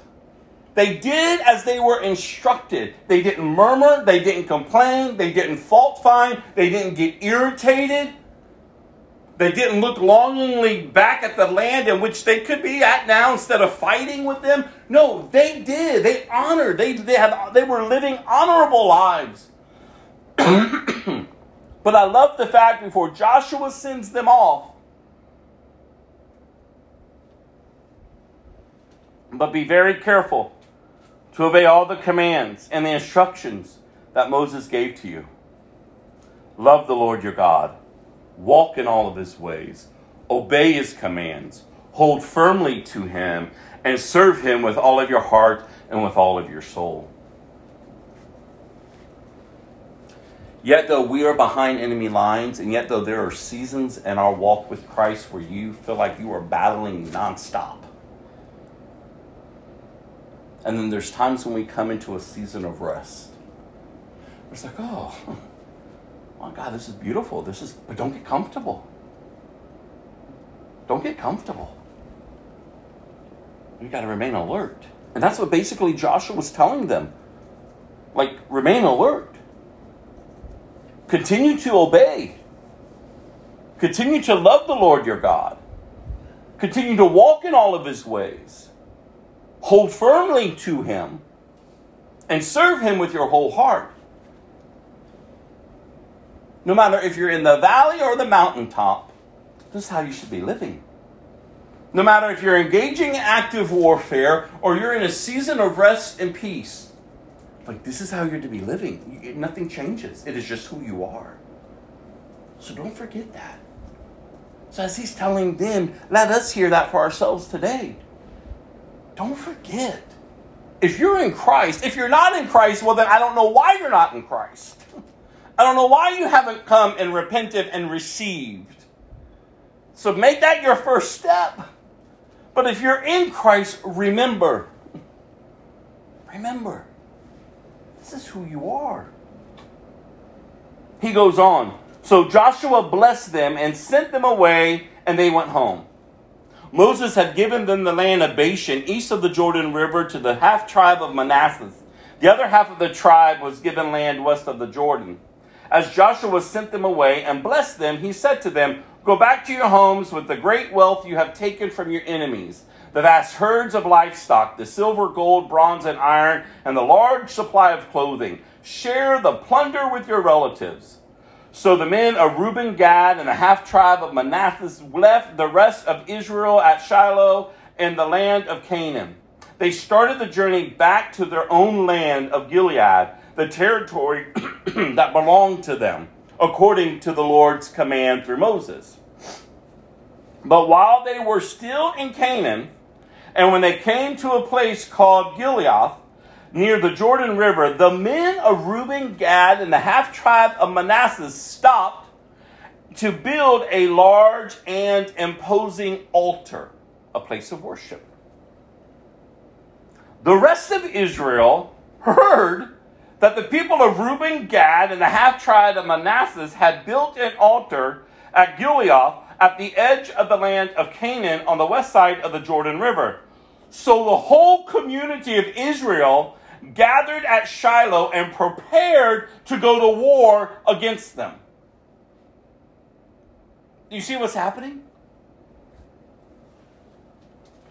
They did as they were instructed. They didn't murmur, they didn't complain, they didn't fault find, they didn't get irritated. They didn't look longingly back at the land in which they could be at now instead of fighting with them. No, they did. They honored. They, they, had, they were living honorable lives. but I love the fact before Joshua sends them off, but be very careful to obey all the commands and the instructions that Moses gave to you. Love the Lord your God walk in all of his ways, obey his commands, hold firmly to him, and serve him with all of your heart and with all of your soul. Yet, though we are behind enemy lines, and yet, though there are seasons in our walk with Christ where you feel like you are battling nonstop, and then there's times when we come into a season of rest. It's like, oh, oh God, this is beautiful. This is, but don't get comfortable. Don't get comfortable. You got to remain alert. And that's what basically Joshua was telling them. Like, remain alert. Continue to obey. Continue to love the Lord your God. Continue to walk in all of his ways. Hold firmly to him and serve him with your whole heart. No matter if you're in the valley or the mountaintop, this is how you should be living. No matter if you're engaging in active warfare or you're in a season of rest and peace, like this is how you're to be living. Nothing changes, it is just who you are. So don't forget that. So, as he's telling them, let us hear that for ourselves today. Don't forget. If you're in Christ, if you're not in Christ, well, then I don't know why you're not in Christ. I don't know why you haven't come and repented and received. So make that your first step. But if you're in Christ, remember. Remember. This is who you are. He goes on. So Joshua blessed them and sent them away, and they went home. Moses had given them the land of Bashan, east of the Jordan River, to the half tribe of Manasseh. The other half of the tribe was given land west of the Jordan. As Joshua sent them away and blessed them, he said to them, Go back to your homes with the great wealth you have taken from your enemies, the vast herds of livestock, the silver, gold, bronze, and iron, and the large supply of clothing. Share the plunder with your relatives. So the men of Reuben, Gad, and the half tribe of Manasseh left the rest of Israel at Shiloh in the land of Canaan. They started the journey back to their own land of Gilead the territory that belonged to them, according to the Lord's command through Moses. But while they were still in Canaan, and when they came to a place called Gilead, near the Jordan River, the men of Reuben, Gad, and the half tribe of Manasseh stopped to build a large and imposing altar, a place of worship. The rest of Israel heard that the people of Reuben, Gad, and the half tribe of Manasseh had built an altar at Gilead at the edge of the land of Canaan on the west side of the Jordan River. So the whole community of Israel gathered at Shiloh and prepared to go to war against them. You see what's happening?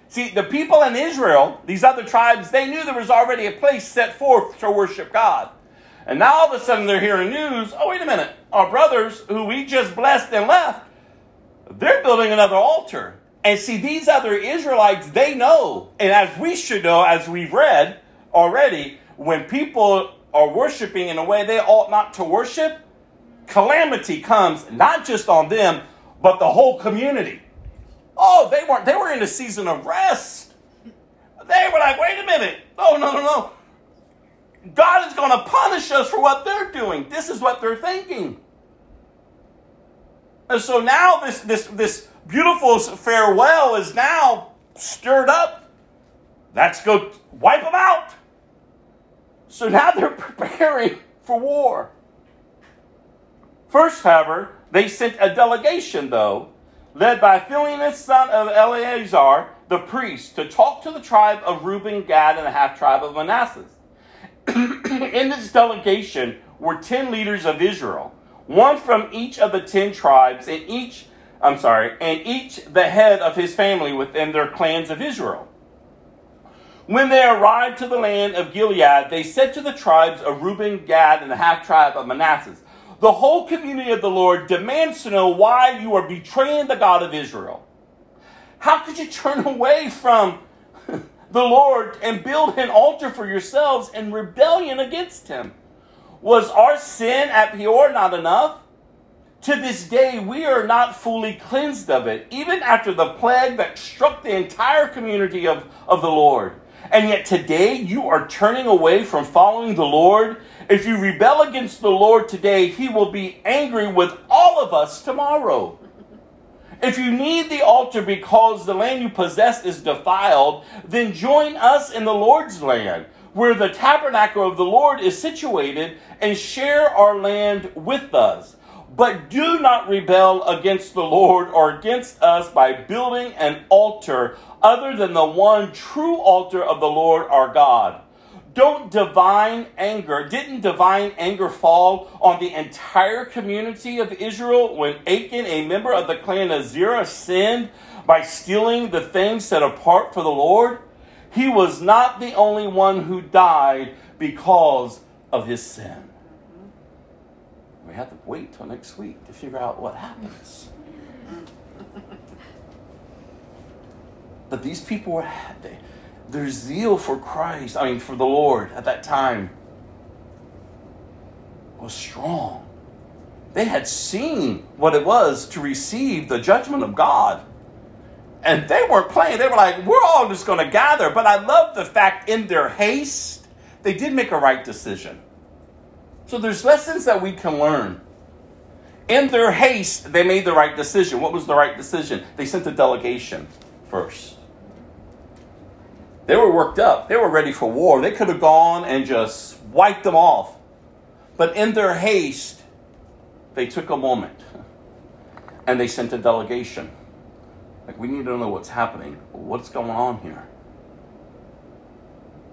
See, the people in Israel, these other tribes, they knew there was already a place set forth to worship God. And now all of a sudden they're hearing news oh, wait a minute, our brothers who we just blessed and left, they're building another altar. And see, these other Israelites, they know, and as we should know, as we've read already, when people are worshiping in a way they ought not to worship, calamity comes not just on them, but the whole community. Oh, they weren't, they were in a season of rest. They were like, wait a minute. Oh, no, no, no. God is going to punish us for what they're doing. This is what they're thinking. And so now this, this, this beautiful farewell is now stirred up. Let's go wipe them out. So now they're preparing for war. First, however, they sent a delegation, though, led by Phinehas, son of Eleazar, the priest, to talk to the tribe of Reuben, Gad, and the half tribe of Manasseh. In this delegation were ten leaders of Israel, one from each of the ten tribes, and each, I'm sorry, and each the head of his family within their clans of Israel. When they arrived to the land of Gilead, they said to the tribes of Reuben, Gad, and the half tribe of Manasseh, The whole community of the Lord demands to know why you are betraying the God of Israel. How could you turn away from the Lord and build an altar for yourselves in rebellion against him? Was our sin at Peor not enough? To this day, we are not fully cleansed of it, even after the plague that struck the entire community of, of the Lord. And yet today you are turning away from following the Lord. If you rebel against the Lord today, he will be angry with all of us tomorrow. If you need the altar because the land you possess is defiled, then join us in the Lord's land, where the tabernacle of the Lord is situated, and share our land with us. But do not rebel against the Lord or against us by building an altar other than the one true altar of the Lord our God. Don't divine anger, didn't divine anger fall on the entire community of Israel when Achan, a member of the clan of Zerah, sinned by stealing the things set apart for the Lord? He was not the only one who died because of his sin. We have to wait till next week to figure out what happens. But these people were they, their zeal for Christ, I mean for the Lord at that time was strong. They had seen what it was to receive the judgment of God. And they weren't playing. They were like, we're all just going to gather. But I love the fact in their haste, they did make a right decision. So there's lessons that we can learn. In their haste, they made the right decision. What was the right decision? They sent a delegation first. They were worked up. They were ready for war. They could have gone and just wiped them off. But in their haste, they took a moment and they sent a delegation. Like, we need to know what's happening. What's going on here?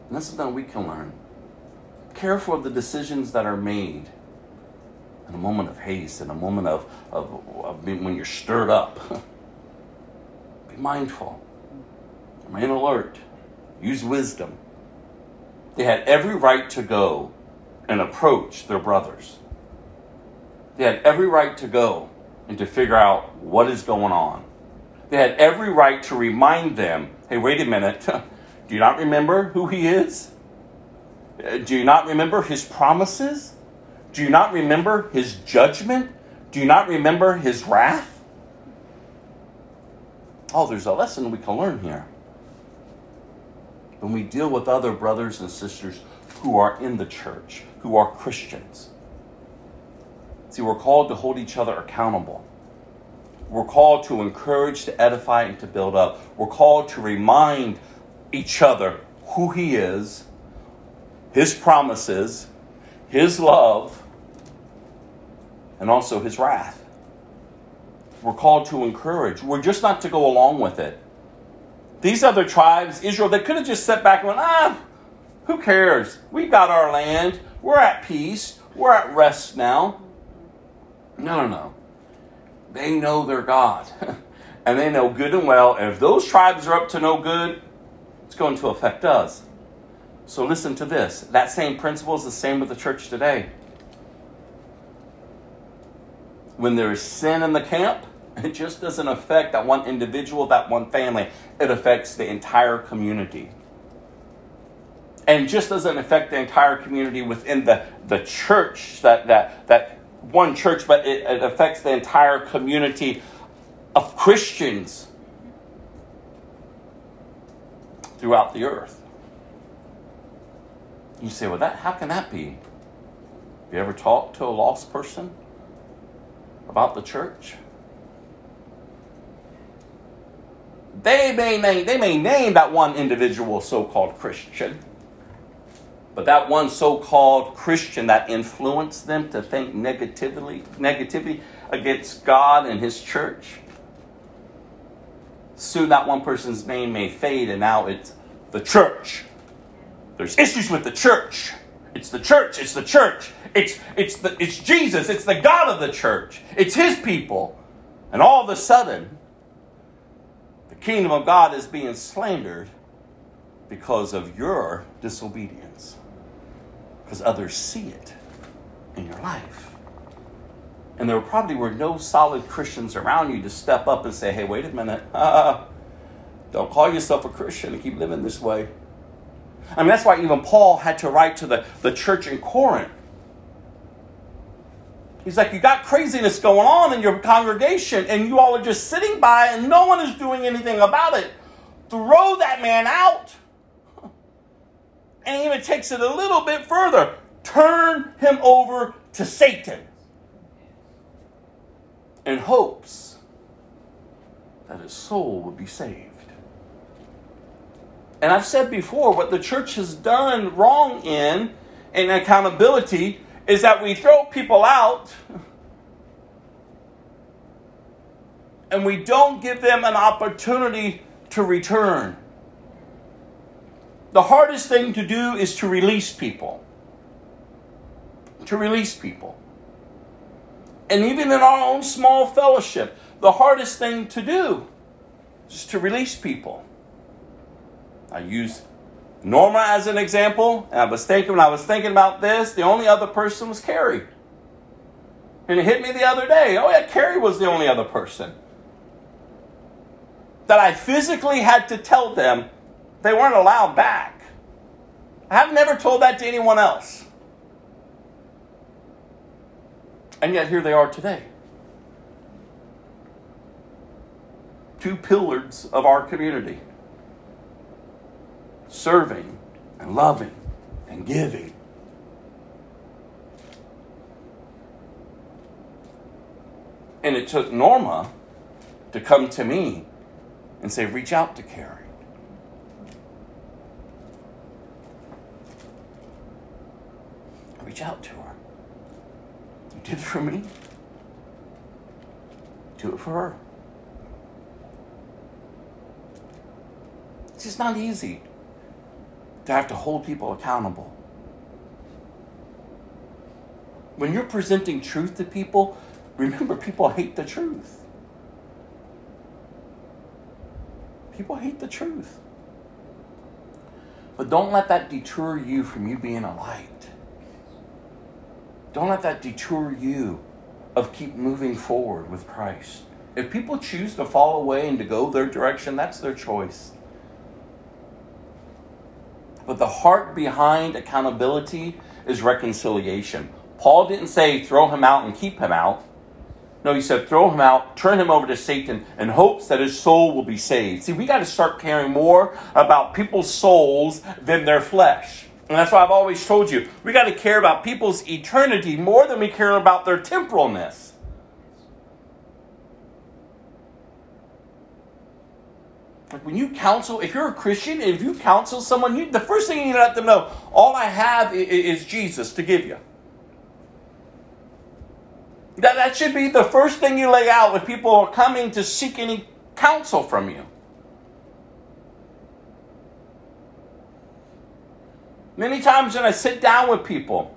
And that's something we can learn careful of the decisions that are made in a moment of haste, in a moment of, of, of when you're stirred up. Be mindful. Remain alert. Use wisdom. They had every right to go and approach their brothers. They had every right to go and to figure out what is going on. They had every right to remind them hey, wait a minute. Do you not remember who he is? Do you not remember his promises? Do you not remember his judgment? Do you not remember his wrath? Oh, there's a lesson we can learn here. When we deal with other brothers and sisters who are in the church, who are Christians. See, we're called to hold each other accountable. We're called to encourage, to edify, and to build up. We're called to remind each other who He is his promises, His love, and also His wrath. We're called to encourage. We're just not to go along with it. These other tribes, Israel, they could have just sat back and went, ah, who cares? We've got our land. We're at peace. We're at rest now. No, no, no. They know their God. and they know good and well. And if those tribes are up to no good, it's going to affect us. So listen to this. That same principle is the same with the church today. When there is sin in the camp, it just doesn't affect that one individual, that one family. It affects the entire community. And just doesn't affect the entire community within the, the church that, that, that one church, but it, it affects the entire community of Christians throughout the earth. You say, well, that how can that be? Have you ever talked to a lost person about the church? They may name, they may name that one individual so-called Christian, but that one so-called Christian that influenced them to think negatively, negativity against God and His church. Soon that one person's name may fade, and now it's the church. There's issues with the church. It's the church. It's the church. It's it's the it's Jesus. It's the God of the church. It's His people, and all of a sudden, the kingdom of God is being slandered because of your disobedience because others see it in your life. And there probably were no solid Christians around you to step up and say, hey, wait a minute. Uh, don't call yourself a Christian and keep living this way. I mean, that's why even Paul had to write to the, the church in Corinth. He's like, you got craziness going on in your congregation, and you all are just sitting by, and no one is doing anything about it. Throw that man out and he even takes it a little bit further turn him over to Satan in hopes that his soul would be saved. And I've said before, what the church has done wrong in, in accountability, is that we throw people out and we don't give them an opportunity to return. The hardest thing to do is to release people. To release people. And even in our own small fellowship, the hardest thing to do is to release people. I use Norma as an example, and I was thinking when I was thinking about this, the only other person was Carrie. And it hit me the other day. Oh yeah, Carrie was the only other person. That I physically had to tell them they weren't allowed back. I've never told that to anyone else. And yet here they are today. Two pillars of our community serving and loving and giving. And it took Norma to come to me and say, reach out to Carrie. reach out to her. You did it for me. Do it for her. It's just not easy to have to hold people accountable. When you're presenting truth to people, remember people hate the truth. People hate the truth. But don't let that deter you from you being a light. Don't let that deter you of keep moving forward with Christ. If people choose to fall away and to go their direction, that's their choice. But the heart behind accountability is reconciliation. Paul didn't say throw him out and keep him out. No, he said throw him out, turn him over to Satan in hopes that his soul will be saved. See, we got to start caring more about people's souls than their flesh. And that's why I've always told you we got to care about people's eternity more than we care about their temporalness. When you counsel, if you're a Christian if you counsel someone, you, the first thing you need to let them know all I have is, is Jesus to give you. That, that should be the first thing you lay out if people are coming to seek any counsel from you. Many times when I sit down with people,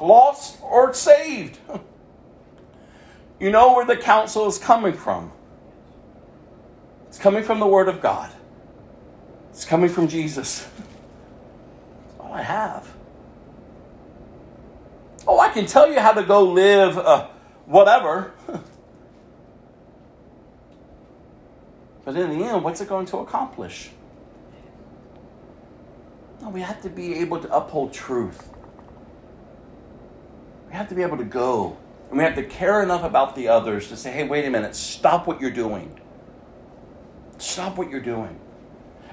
lost or saved, you know where the counsel is coming from. It's coming from the Word of God. It's coming from Jesus. All I have. Oh, I can tell you how to go live uh, whatever. but in the end, what's it going to accomplish? No, we have to be able to uphold truth. We have to be able to go. And we have to care enough about the others to say, hey, wait a minute, stop what you're doing. Stop what you're doing.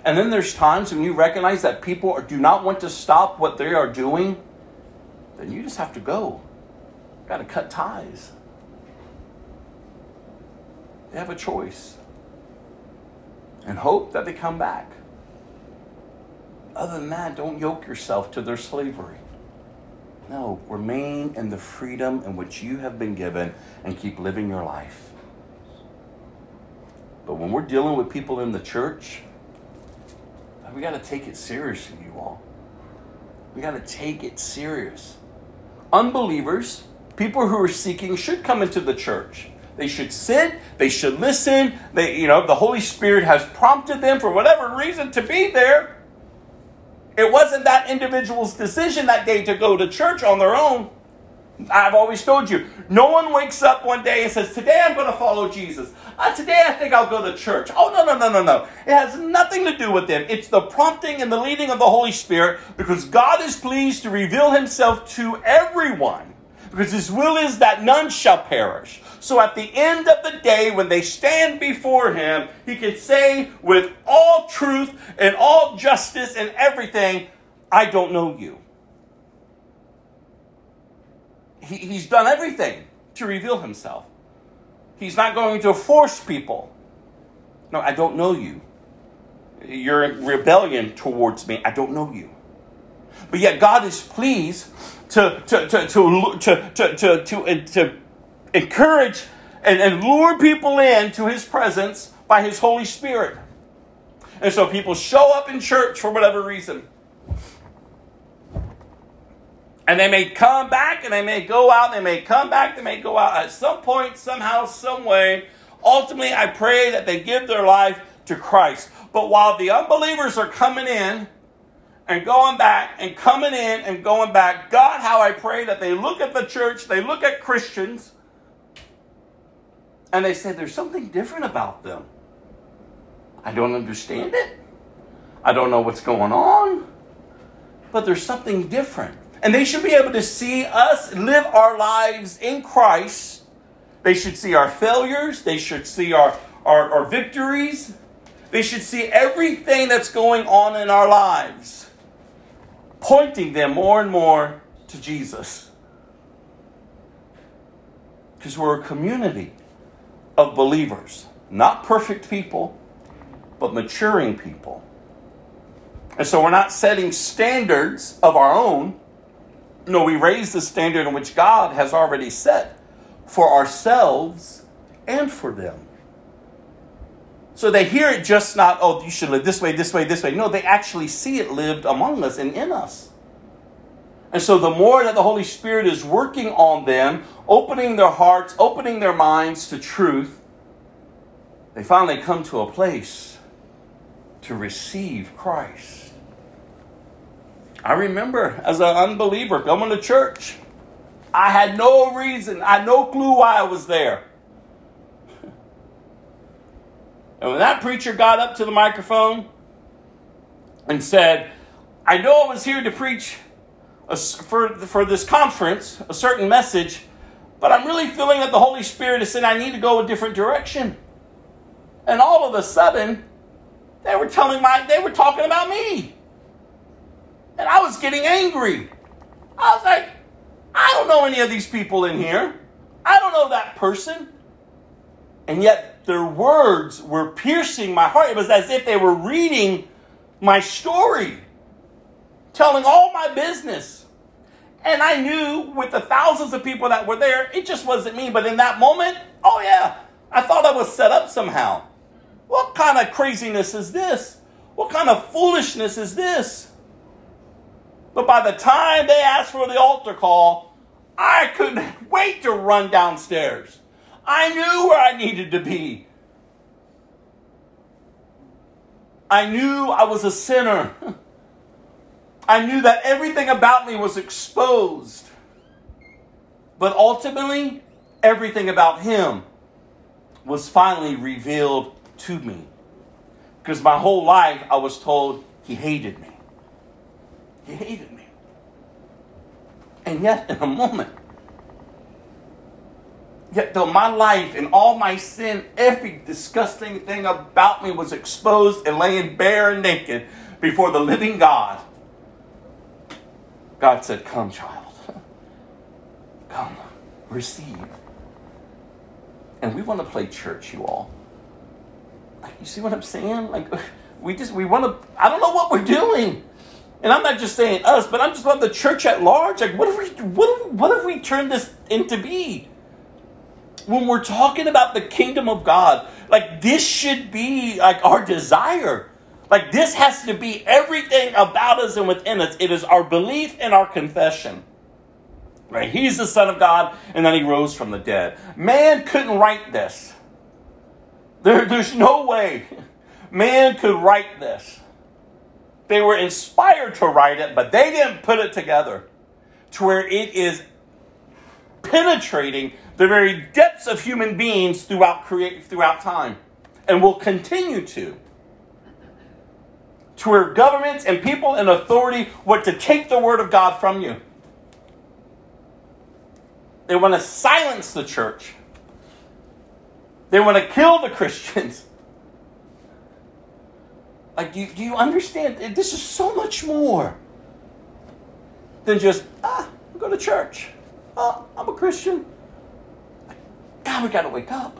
And then there's times when you recognize that people do not want to stop what they are doing, then you just have to go. Got to cut ties. They have a choice. And hope that they come back. Other than that, don't yoke yourself to their slavery. No, remain in the freedom in which you have been given and keep living your life. But when we're dealing with people in the church, we got to take it seriously, you all. We got to take it serious. Unbelievers, people who are seeking, should come into the church. They should sit, they should listen. They, you know, the Holy Spirit has prompted them for whatever reason to be there. It wasn't that individual's decision that day to go to church on their own. I've always told you, no one wakes up one day and says, Today I'm going to follow Jesus. Uh, today I think I'll go to church. Oh, no, no, no, no, no. It has nothing to do with them. It's the prompting and the leading of the Holy Spirit because God is pleased to reveal himself to everyone because his will is that none shall perish. So at the end of the day, when they stand before him, he can say with all truth and all justice and everything, I don't know you. He, he's done everything to reveal himself. He's not going to force people. No, I don't know you. You're in rebellion towards me. I don't know you. But yet God is pleased to, to, to, to, to, to, to, to, to encourage and, and lure people in to his presence by his Holy Spirit. And so people show up in church for whatever reason. And they may come back and they may go out, they may come back, they may go out at some point, somehow, some way. Ultimately, I pray that they give their life to Christ. But while the unbelievers are coming in and going back and coming in and going back, God, how I pray that they look at the church, they look at Christians, and they say, There's something different about them. I don't understand it. I don't know what's going on. But there's something different. And they should be able to see us live our lives in Christ. They should see our failures. They should see our, our, our victories. They should see everything that's going on in our lives, pointing them more and more to Jesus. Because we're a community of believers, not perfect people, but maturing people. And so we're not setting standards of our own. No, we raise the standard in which God has already set for ourselves and for them. So they hear it just not, oh, you should live this way, this way, this way. No, they actually see it lived among us and in us. And so the more that the Holy Spirit is working on them, opening their hearts, opening their minds to truth, they finally come to a place to receive Christ. I remember as an unbeliever coming to church, I had no reason, I had no clue why I was there. And when that preacher got up to the microphone and said, I know I was here to preach a, for, for this conference a certain message, but I'm really feeling that the Holy Spirit is saying I need to go a different direction. And all of a sudden, they were telling my, they were talking about me. And I was getting angry. I was like, I don't know any of these people in here. I don't know that person. And yet their words were piercing my heart. It was as if they were reading my story, telling all my business. And I knew with the thousands of people that were there, it just wasn't me. But in that moment, oh yeah, I thought I was set up somehow. What kind of craziness is this? What kind of foolishness is this? But by the time they asked for the altar call, I couldn't wait to run downstairs. I knew where I needed to be. I knew I was a sinner. I knew that everything about me was exposed. But ultimately, everything about him was finally revealed to me. Because my whole life I was told he hated me. Hated me. And yet, in a moment, Yet though my life and all my sin, every disgusting thing about me was exposed and laying bare and naked before the living God, God said, Come, child. Come, receive. And we want to play church, you all. You see what I'm saying? Like, we just, we want to, I don't know what we're doing. And I'm not just saying us, but I'm just about the church at large. Like, what if we, what if, what if we turn this into be? when we're talking about the kingdom of God, like this should be like our desire. Like this has to be everything about us and within us. It is our belief and our confession. Right? He's the Son of God, and then he rose from the dead. Man couldn't write this. There, there's no way man could write this. They were inspired to write it, but they didn't put it together to where it is penetrating the very depths of human beings throughout create throughout time and will continue to to where governments and people in authority want to take the word of God from you. They want to silence the church. They want to kill the Christians. Like, do you, do you understand? This is so much more than just, ah, I go to church. Oh, I'm a Christian. God, we got to wake up.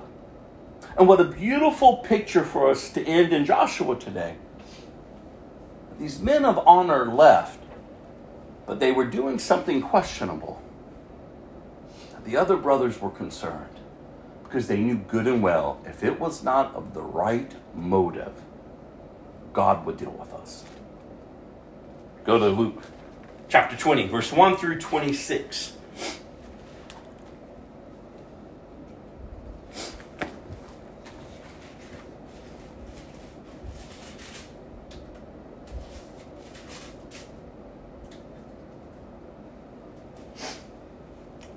And what a beautiful picture for us to end in Joshua today. These men of honor left, but they were doing something questionable. The other brothers were concerned because they knew good and well if it was not of the right motive, God would deal with us. Go to Luke chapter 20, verse 1 through 26.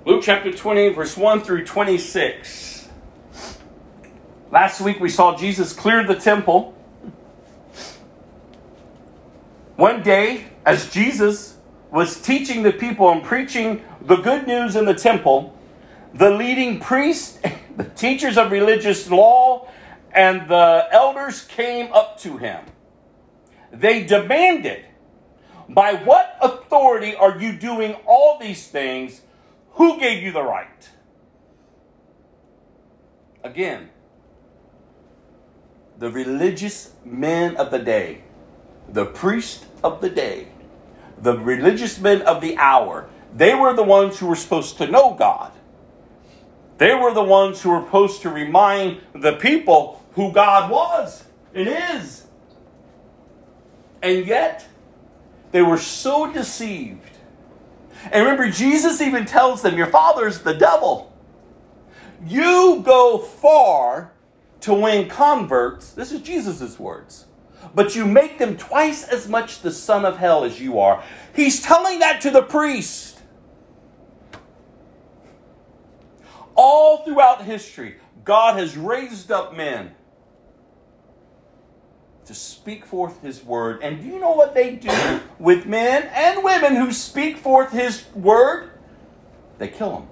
Luke chapter 20, verse 1 through 26. Last week we saw Jesus clear the temple. One day, as Jesus was teaching the people and preaching the good news in the temple, the leading priests, the teachers of religious law, and the elders came up to him. They demanded, By what authority are you doing all these things? Who gave you the right? Again, the religious men of the day, the priest of the day, the religious men of the hour, they were the ones who were supposed to know God. They were the ones who were supposed to remind the people who God was and is. And yet, they were so deceived and remember, Jesus even tells them, Your father's the devil. You go far to win converts. This is Jesus' words. But you make them twice as much the son of hell as you are. He's telling that to the priest. All throughout history, God has raised up men to speak forth his word. And do you know what they do with men and women who speak forth his word? They kill them,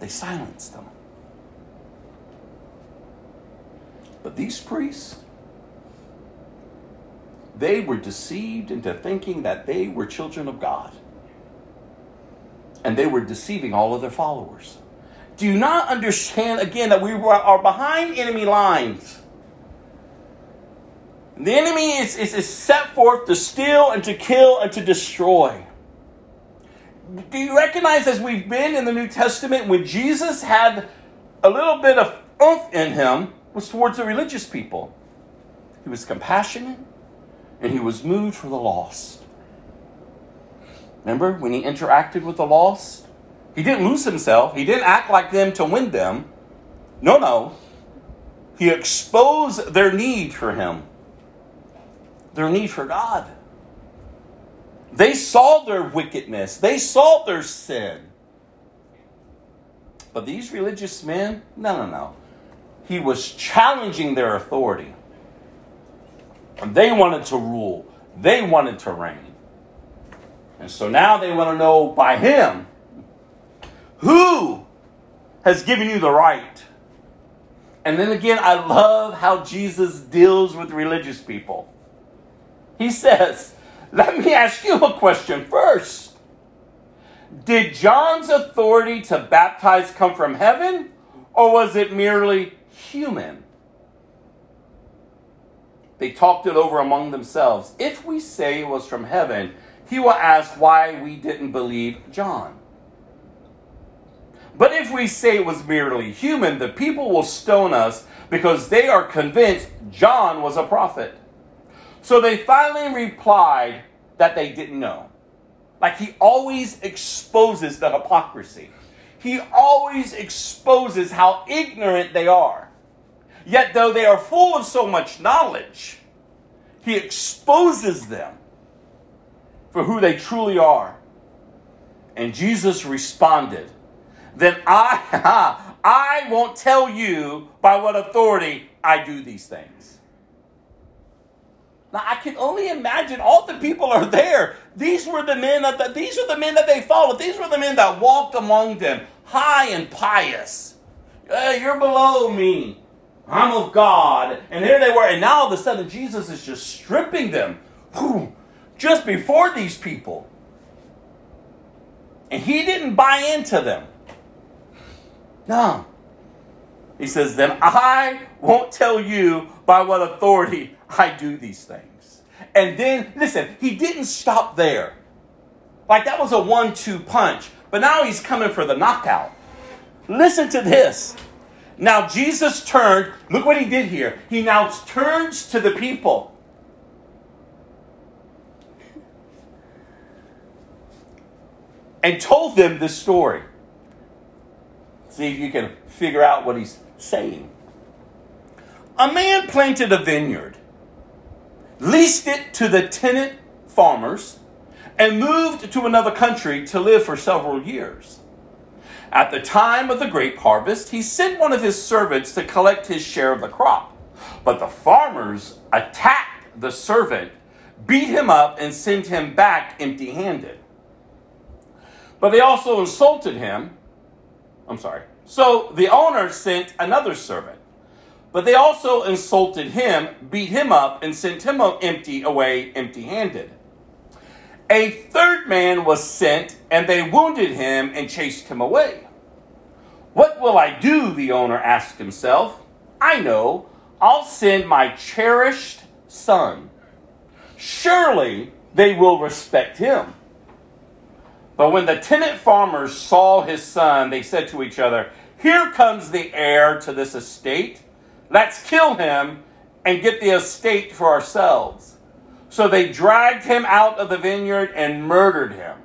they silence them. But these priests, they were deceived into thinking that they were children of God. And they were deceiving all of their followers. Do you not understand again that we are behind enemy lines? The enemy is, is, is set forth to steal and to kill and to destroy. Do you recognize as we've been in the New Testament when Jesus had a little bit of oomph in him was towards the religious people. He was compassionate and he was moved for the lost. Remember when he interacted with the lost? He didn't lose himself. He didn't act like them to win them. No, no. He exposed their need for him their need for God. They saw their wickedness, they saw their sin. But these religious men, no, no, no. He was challenging their authority. And they wanted to rule, they wanted to reign. And so now they want to know by him who has given you the right. And then again, I love how Jesus deals with religious people. He says, Let me ask you a question first. Did John's authority to baptize come from heaven, or was it merely human? They talked it over among themselves. If we say it was from heaven, he will ask why we didn't believe John. But if we say it was merely human, the people will stone us because they are convinced John was a prophet. So they finally replied that they didn't know. Like he always exposes the hypocrisy. He always exposes how ignorant they are. Yet, though they are full of so much knowledge, he exposes them for who they truly are. And Jesus responded, Then I, I won't tell you by what authority I do these things. Now I can only imagine all the people are there. These were the men that the, these are the men that they followed. These were the men that walked among them, high and pious. Hey, you're below me. I'm of God. And here they were. And now all of a sudden, Jesus is just stripping them whew, just before these people. And he didn't buy into them. No. He says, Then I won't tell you by what authority I do these things. And then, listen, he didn't stop there. Like that was a one two punch. But now he's coming for the knockout. Listen to this. Now Jesus turned, look what he did here. He now turns to the people. And told them this story. See if you can figure out what he's saying. A man planted a vineyard, leased it to the tenant farmers, and moved to another country to live for several years. At the time of the grape harvest, he sent one of his servants to collect his share of the crop. But the farmers attacked the servant, beat him up, and sent him back empty handed. But they also insulted him. I'm sorry. So the owner sent another servant. But they also insulted him, beat him up, and sent him empty away empty handed. A third man was sent, and they wounded him and chased him away. What will I do? The owner asked himself. I know. I'll send my cherished son. Surely they will respect him. But when the tenant farmers saw his son, they said to each other, Here comes the heir to this estate. Let's kill him and get the estate for ourselves. So they dragged him out of the vineyard and murdered him.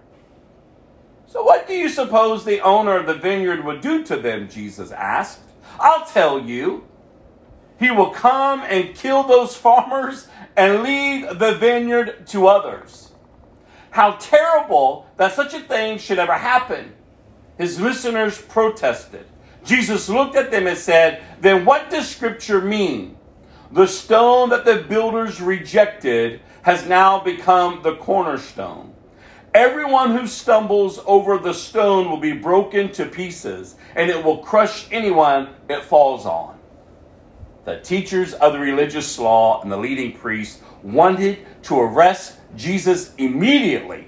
So, what do you suppose the owner of the vineyard would do to them? Jesus asked. I'll tell you. He will come and kill those farmers and leave the vineyard to others. How terrible that such a thing should ever happen. His listeners protested. Jesus looked at them and said, Then what does Scripture mean? The stone that the builders rejected has now become the cornerstone. Everyone who stumbles over the stone will be broken to pieces, and it will crush anyone it falls on. The teachers of the religious law and the leading priests wanted to arrest Jesus immediately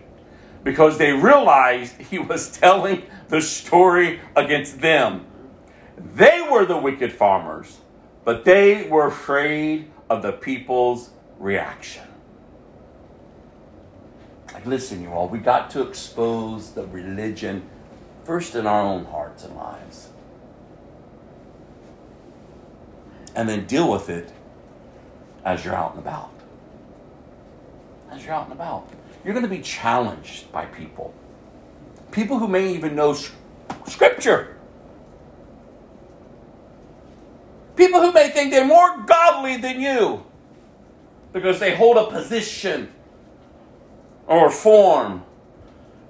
because they realized he was telling the story against them. They were the wicked farmers, but they were afraid of the people's reaction. Listen, you all, we got to expose the religion first in our own hearts and lives. And then deal with it as you're out and about. As you're out and about. You're going to be challenged by people. People who may even know scripture. People who may think they're more godly than you because they hold a position or form.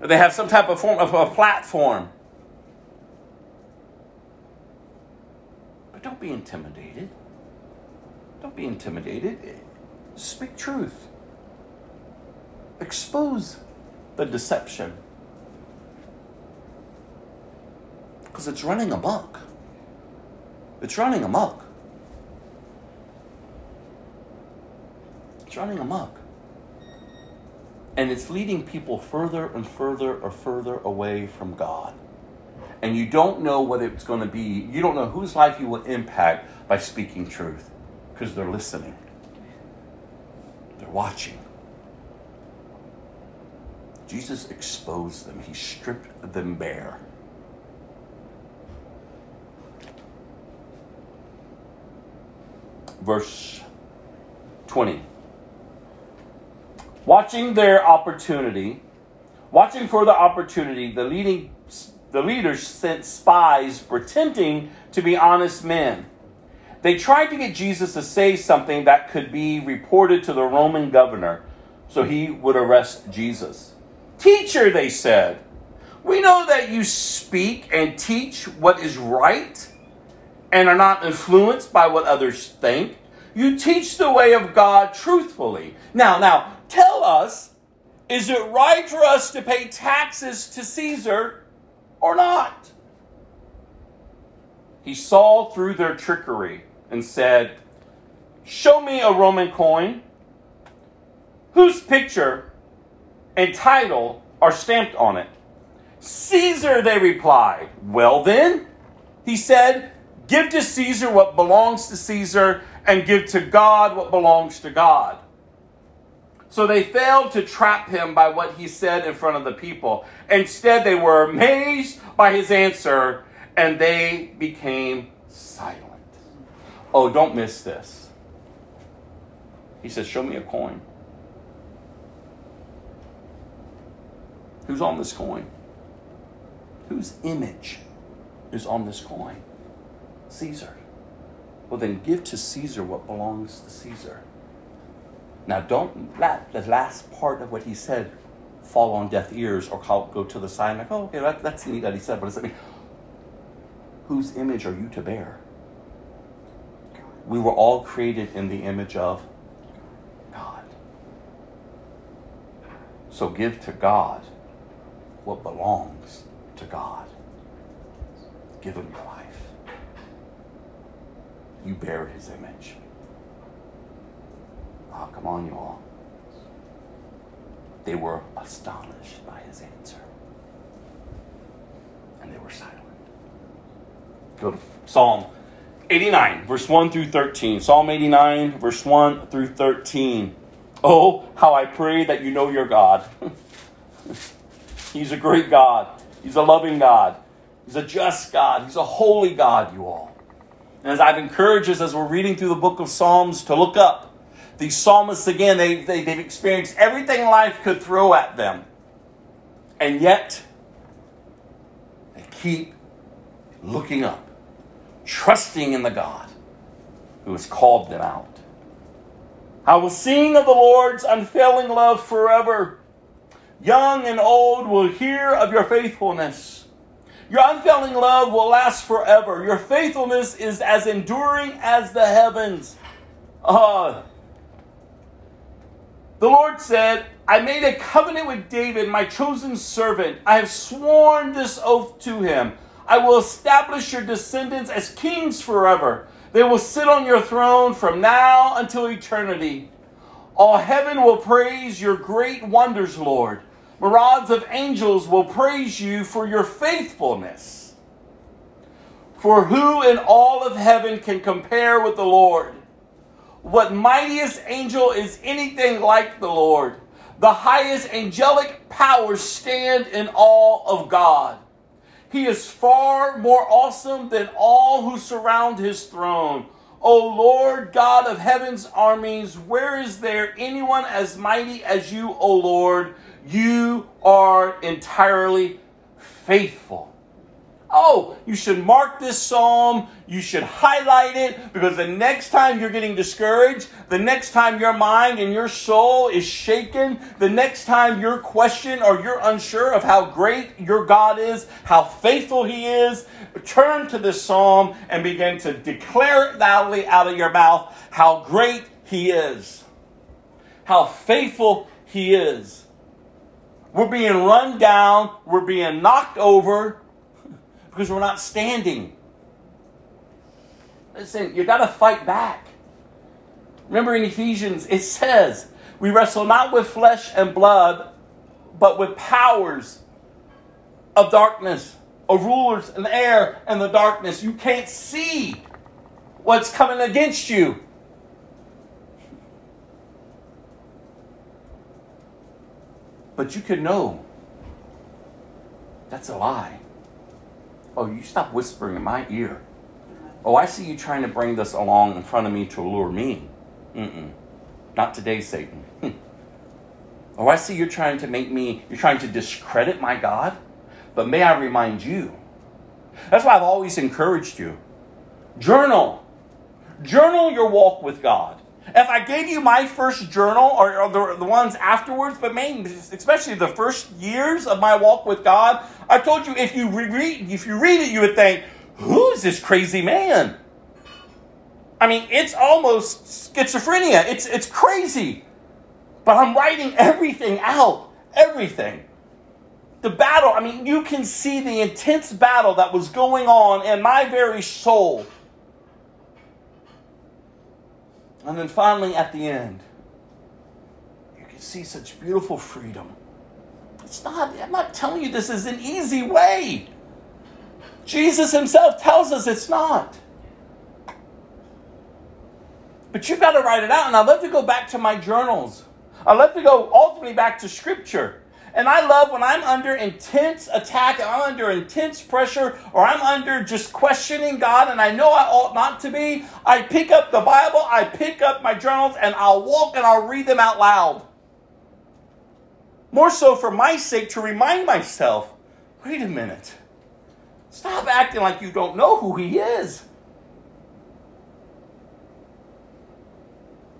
Or they have some type of form of a platform. But don't be intimidated. Don't be intimidated. Speak truth. Expose the deception. Because it's running amok. It's running amok. It's running amok. And it's leading people further and further or further away from God. And you don't know what it's going to be. You don't know whose life you will impact by speaking truth because they're listening, they're watching. Jesus exposed them, he stripped them bare. Verse 20. Watching their opportunity, watching for the opportunity, the leading the leaders sent spies pretending to be honest men. They tried to get Jesus to say something that could be reported to the Roman governor so he would arrest Jesus. Teacher, they said, we know that you speak and teach what is right and are not influenced by what others think. You teach the way of God truthfully. Now, now, tell us, is it right for us to pay taxes to Caesar or not? He saw through their trickery and said, Show me a Roman coin whose picture and title are stamped on it. Caesar, they replied. Well, then, he said, Give to Caesar what belongs to Caesar, and give to God what belongs to God. So they failed to trap him by what he said in front of the people. Instead, they were amazed by his answer, and they became silent. Oh, don't miss this. He says, Show me a coin. Who's on this coin? Whose image is on this coin? Caesar. Well, then give to Caesar what belongs to Caesar. Now, don't let the last part of what he said fall on deaf ears or go to the side like, oh, okay, that, that's neat that he said, but does it mean? Whose image are you to bear? We were all created in the image of God. So give to God what belongs to God. Give him your life. You bear his image. Oh, come on, you all. They were astonished by his answer. And they were silent. Go to Psalm 89, verse 1 through 13. Psalm 89, verse 1 through 13. Oh, how I pray that you know your God. He's a great God. He's a loving God. He's a just God. He's a holy God, you all. And as I've encouraged us as we're reading through the book of Psalms to look up, these psalmists, again, they, they, they've experienced everything life could throw at them. And yet, they keep looking up, trusting in the God who has called them out. I will sing of the Lord's unfailing love forever. Young and old will hear of your faithfulness. Your unfailing love will last forever. Your faithfulness is as enduring as the heavens. Uh, the Lord said, I made a covenant with David, my chosen servant. I have sworn this oath to him. I will establish your descendants as kings forever. They will sit on your throne from now until eternity. All heaven will praise your great wonders, Lord. Myriads of angels will praise you for your faithfulness. For who in all of heaven can compare with the Lord? What mightiest angel is anything like the Lord? The highest angelic powers stand in awe of God. He is far more awesome than all who surround his throne. O Lord God of heaven's armies, where is there anyone as mighty as you, O Lord? You are entirely faithful. Oh, you should mark this psalm. You should highlight it because the next time you're getting discouraged, the next time your mind and your soul is shaken, the next time you're questioned or you're unsure of how great your God is, how faithful He is, turn to this psalm and begin to declare it loudly out of your mouth how great He is, how faithful He is. We're being run down, we're being knocked over because we're not standing. Listen, you got to fight back. Remember in Ephesians, it says, We wrestle not with flesh and blood, but with powers of darkness, of rulers the air and the darkness. You can't see what's coming against you. But you can know that's a lie. Oh, you stop whispering in my ear. Oh, I see you trying to bring this along in front of me to lure me. Mm-mm. Not today, Satan. Hmm. Oh, I see you're trying to make me, you're trying to discredit my God. But may I remind you, that's why I've always encouraged you. Journal. Journal your walk with God. If I gave you my first journal, or, or the, the ones afterwards, but mainly, especially the first years of my walk with God, I told you if you read if you read it, you would think, "Who is this crazy man?" I mean, it's almost schizophrenia. It's it's crazy, but I'm writing everything out, everything. The battle. I mean, you can see the intense battle that was going on in my very soul And then finally, at the end, you can see such beautiful freedom. It's not, I'm not telling you this is an easy way. Jesus himself tells us it's not. But you've got to write it out. And I love to go back to my journals. I love to go ultimately back to scripture. And I love when I'm under intense attack, I'm under intense pressure, or I'm under just questioning God and I know I ought not to be. I pick up the Bible, I pick up my journals, and I'll walk and I'll read them out loud. More so for my sake to remind myself wait a minute. Stop acting like you don't know who He is.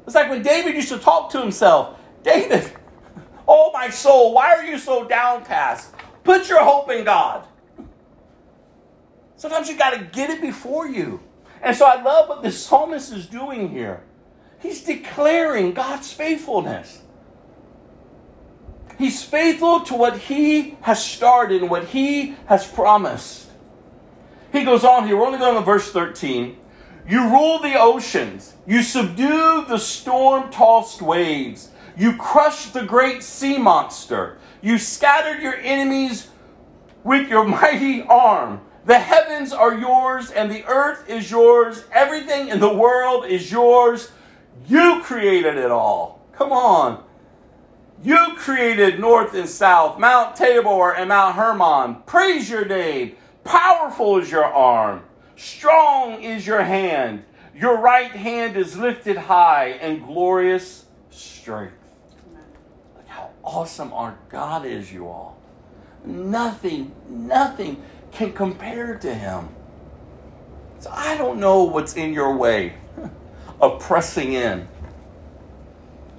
It's like when David used to talk to himself David, Oh, my soul, why are you so downcast? Put your hope in God. Sometimes you got to get it before you. And so I love what the psalmist is doing here. He's declaring God's faithfulness. He's faithful to what he has started and what he has promised. He goes on here, we're only going to verse 13. You rule the oceans, you subdue the storm tossed waves. You crushed the great sea monster. You scattered your enemies with your mighty arm. The heavens are yours and the earth is yours. Everything in the world is yours. You created it all. Come on. You created north and south, Mount Tabor and Mount Hermon. Praise your name. Powerful is your arm. Strong is your hand. Your right hand is lifted high in glorious strength awesome our God is, you all. Nothing, nothing can compare to Him. So I don't know what's in your way of pressing in.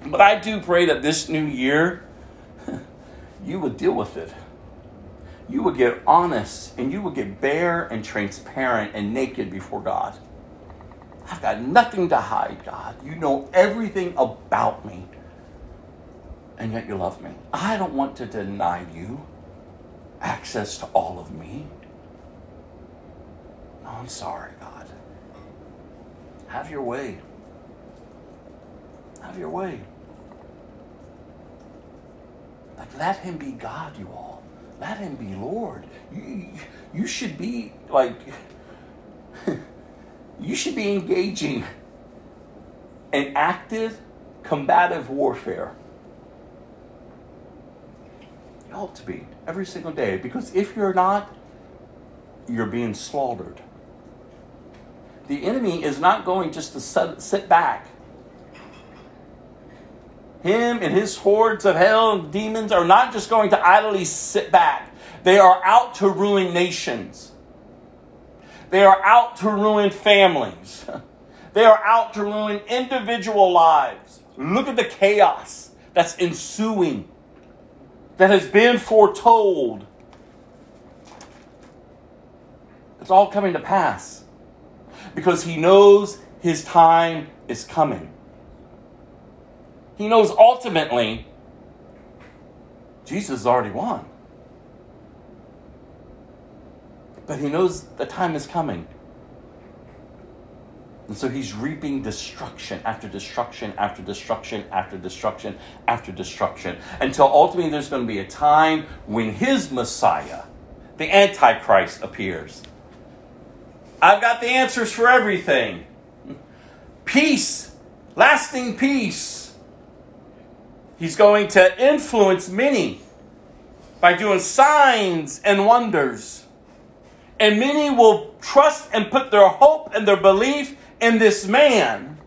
But I do pray that this new year, you would deal with it. You would get honest and you would get bare and transparent and naked before God. I've got nothing to hide, God. You know everything about me and yet you love me. I don't want to deny you access to all of me. No, I'm sorry, God. Have your way. Have your way. Like, let him be God, you all. Let him be Lord. You, you should be, like, you should be engaging in active combative warfare ought to be every single day because if you're not, you're being slaughtered. The enemy is not going just to sit back. Him and his hordes of hell and demons are not just going to idly sit back. They are out to ruin nations. They are out to ruin families. They are out to ruin individual lives. Look at the chaos that's ensuing that has been foretold. It's all coming to pass because he knows his time is coming. He knows ultimately Jesus has already won. But he knows the time is coming. And so he's reaping destruction after destruction after destruction after destruction after destruction until ultimately there's going to be a time when his Messiah, the Antichrist, appears. I've got the answers for everything peace, lasting peace. He's going to influence many by doing signs and wonders. And many will trust and put their hope and their belief in this man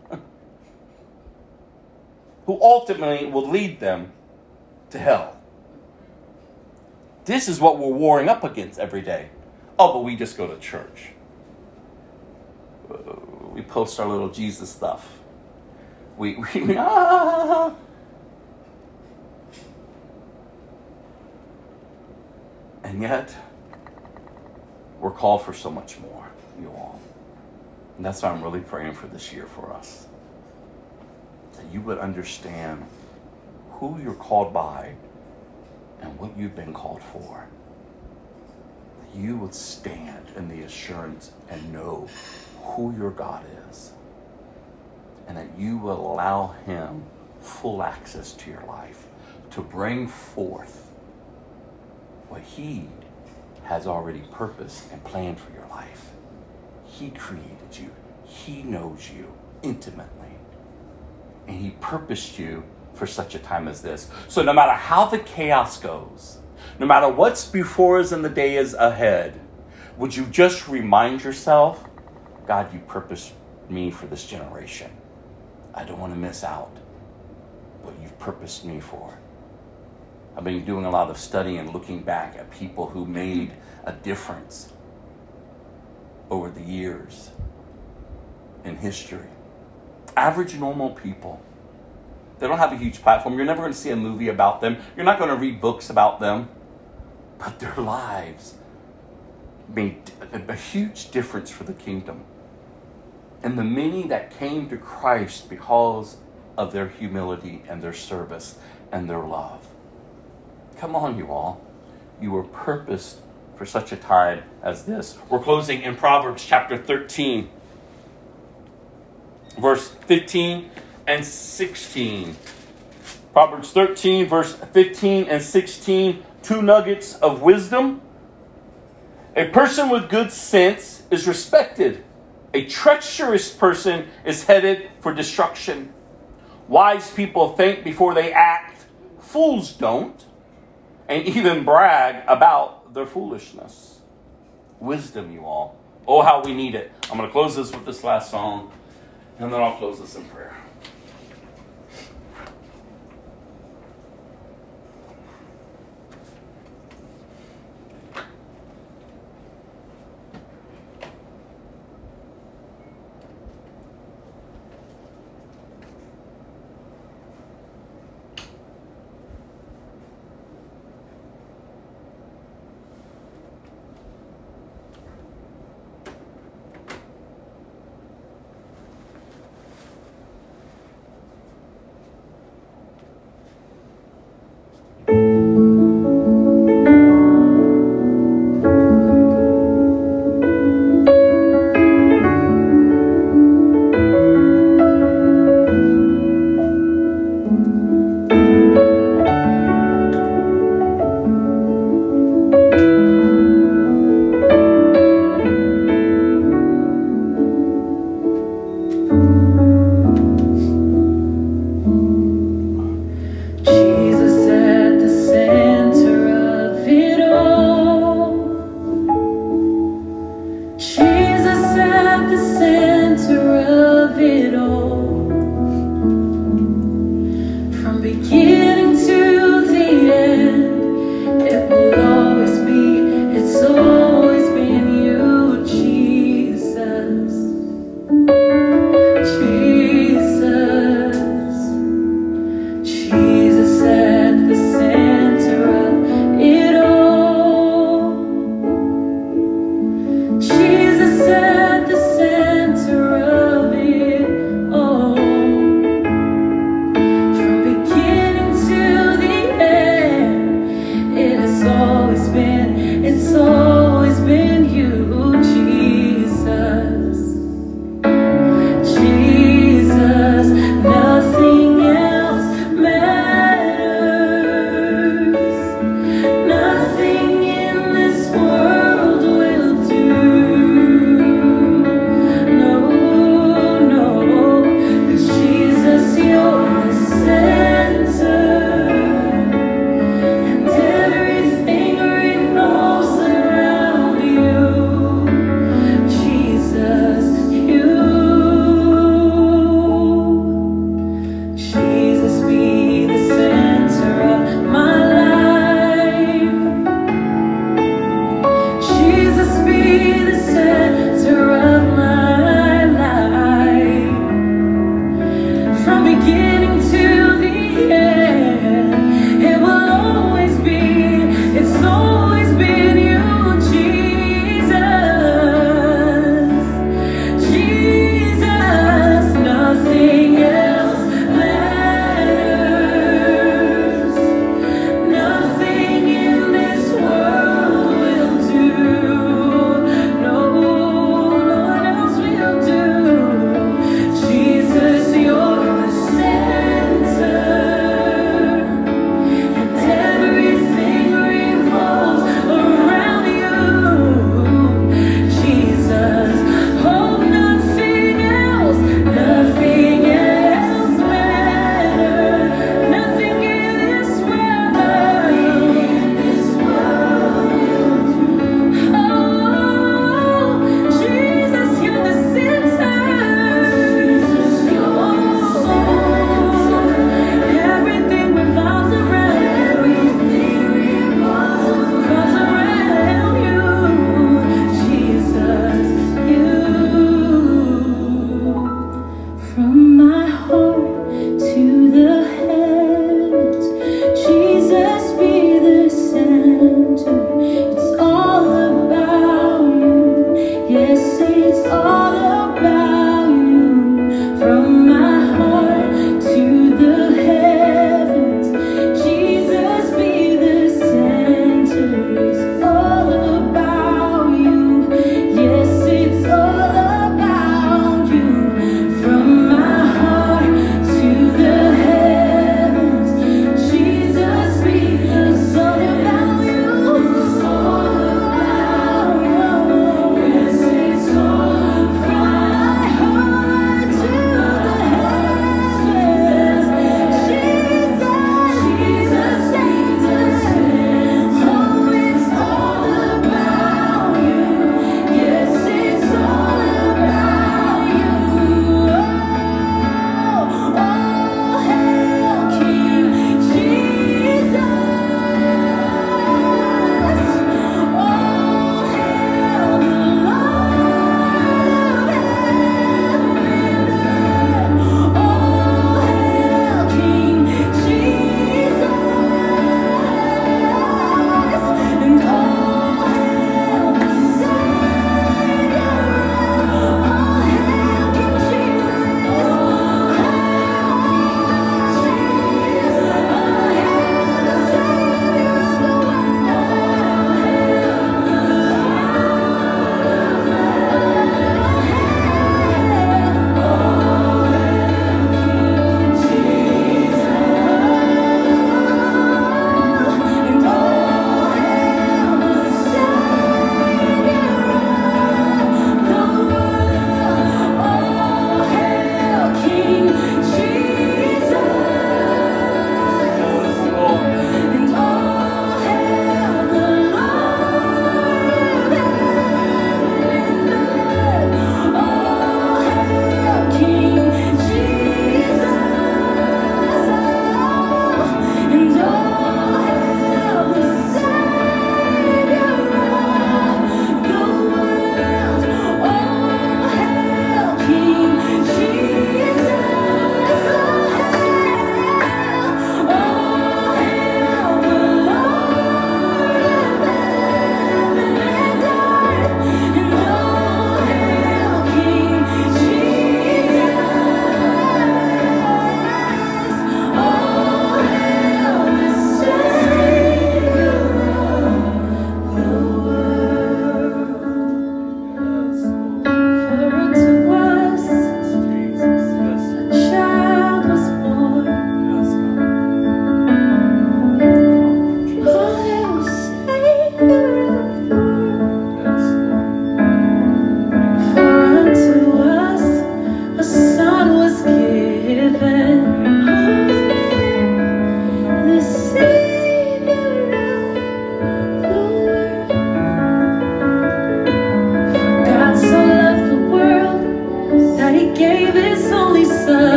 who ultimately will lead them to hell. This is what we're warring up against every day. Oh, but we just go to church. We post our little Jesus stuff. We, we ah. And yet, we're called for so much more, you all. And that's why I'm really praying for this year for us. That you would understand who you're called by and what you've been called for. That you would stand in the assurance and know who your God is. And that you will allow Him full access to your life to bring forth what He has already purposed and planned for your life. He created you, He knows you intimately, and He purposed you for such a time as this. So, no matter how the chaos goes, no matter what's before us and the day is ahead, would you just remind yourself, God, you purposed me for this generation. I don't want to miss out what you've purposed me for. I've been doing a lot of studying and looking back at people who made a difference over the years in history. Average, normal people. They don't have a huge platform. You're never going to see a movie about them. You're not going to read books about them. But their lives made a huge difference for the kingdom. And the many that came to Christ because of their humility and their service and their love. Come on, you all. You were purposed for such a time as this. We're closing in Proverbs chapter 13, verse 15 and 16. Proverbs 13, verse 15 and 16, two nuggets of wisdom. A person with good sense is respected. A treacherous person is headed for destruction. Wise people think before they act, fools don't, and even brag about their foolishness. Wisdom, you all. Oh, how we need it. I'm going to close this with this last song, and then I'll close this in prayer.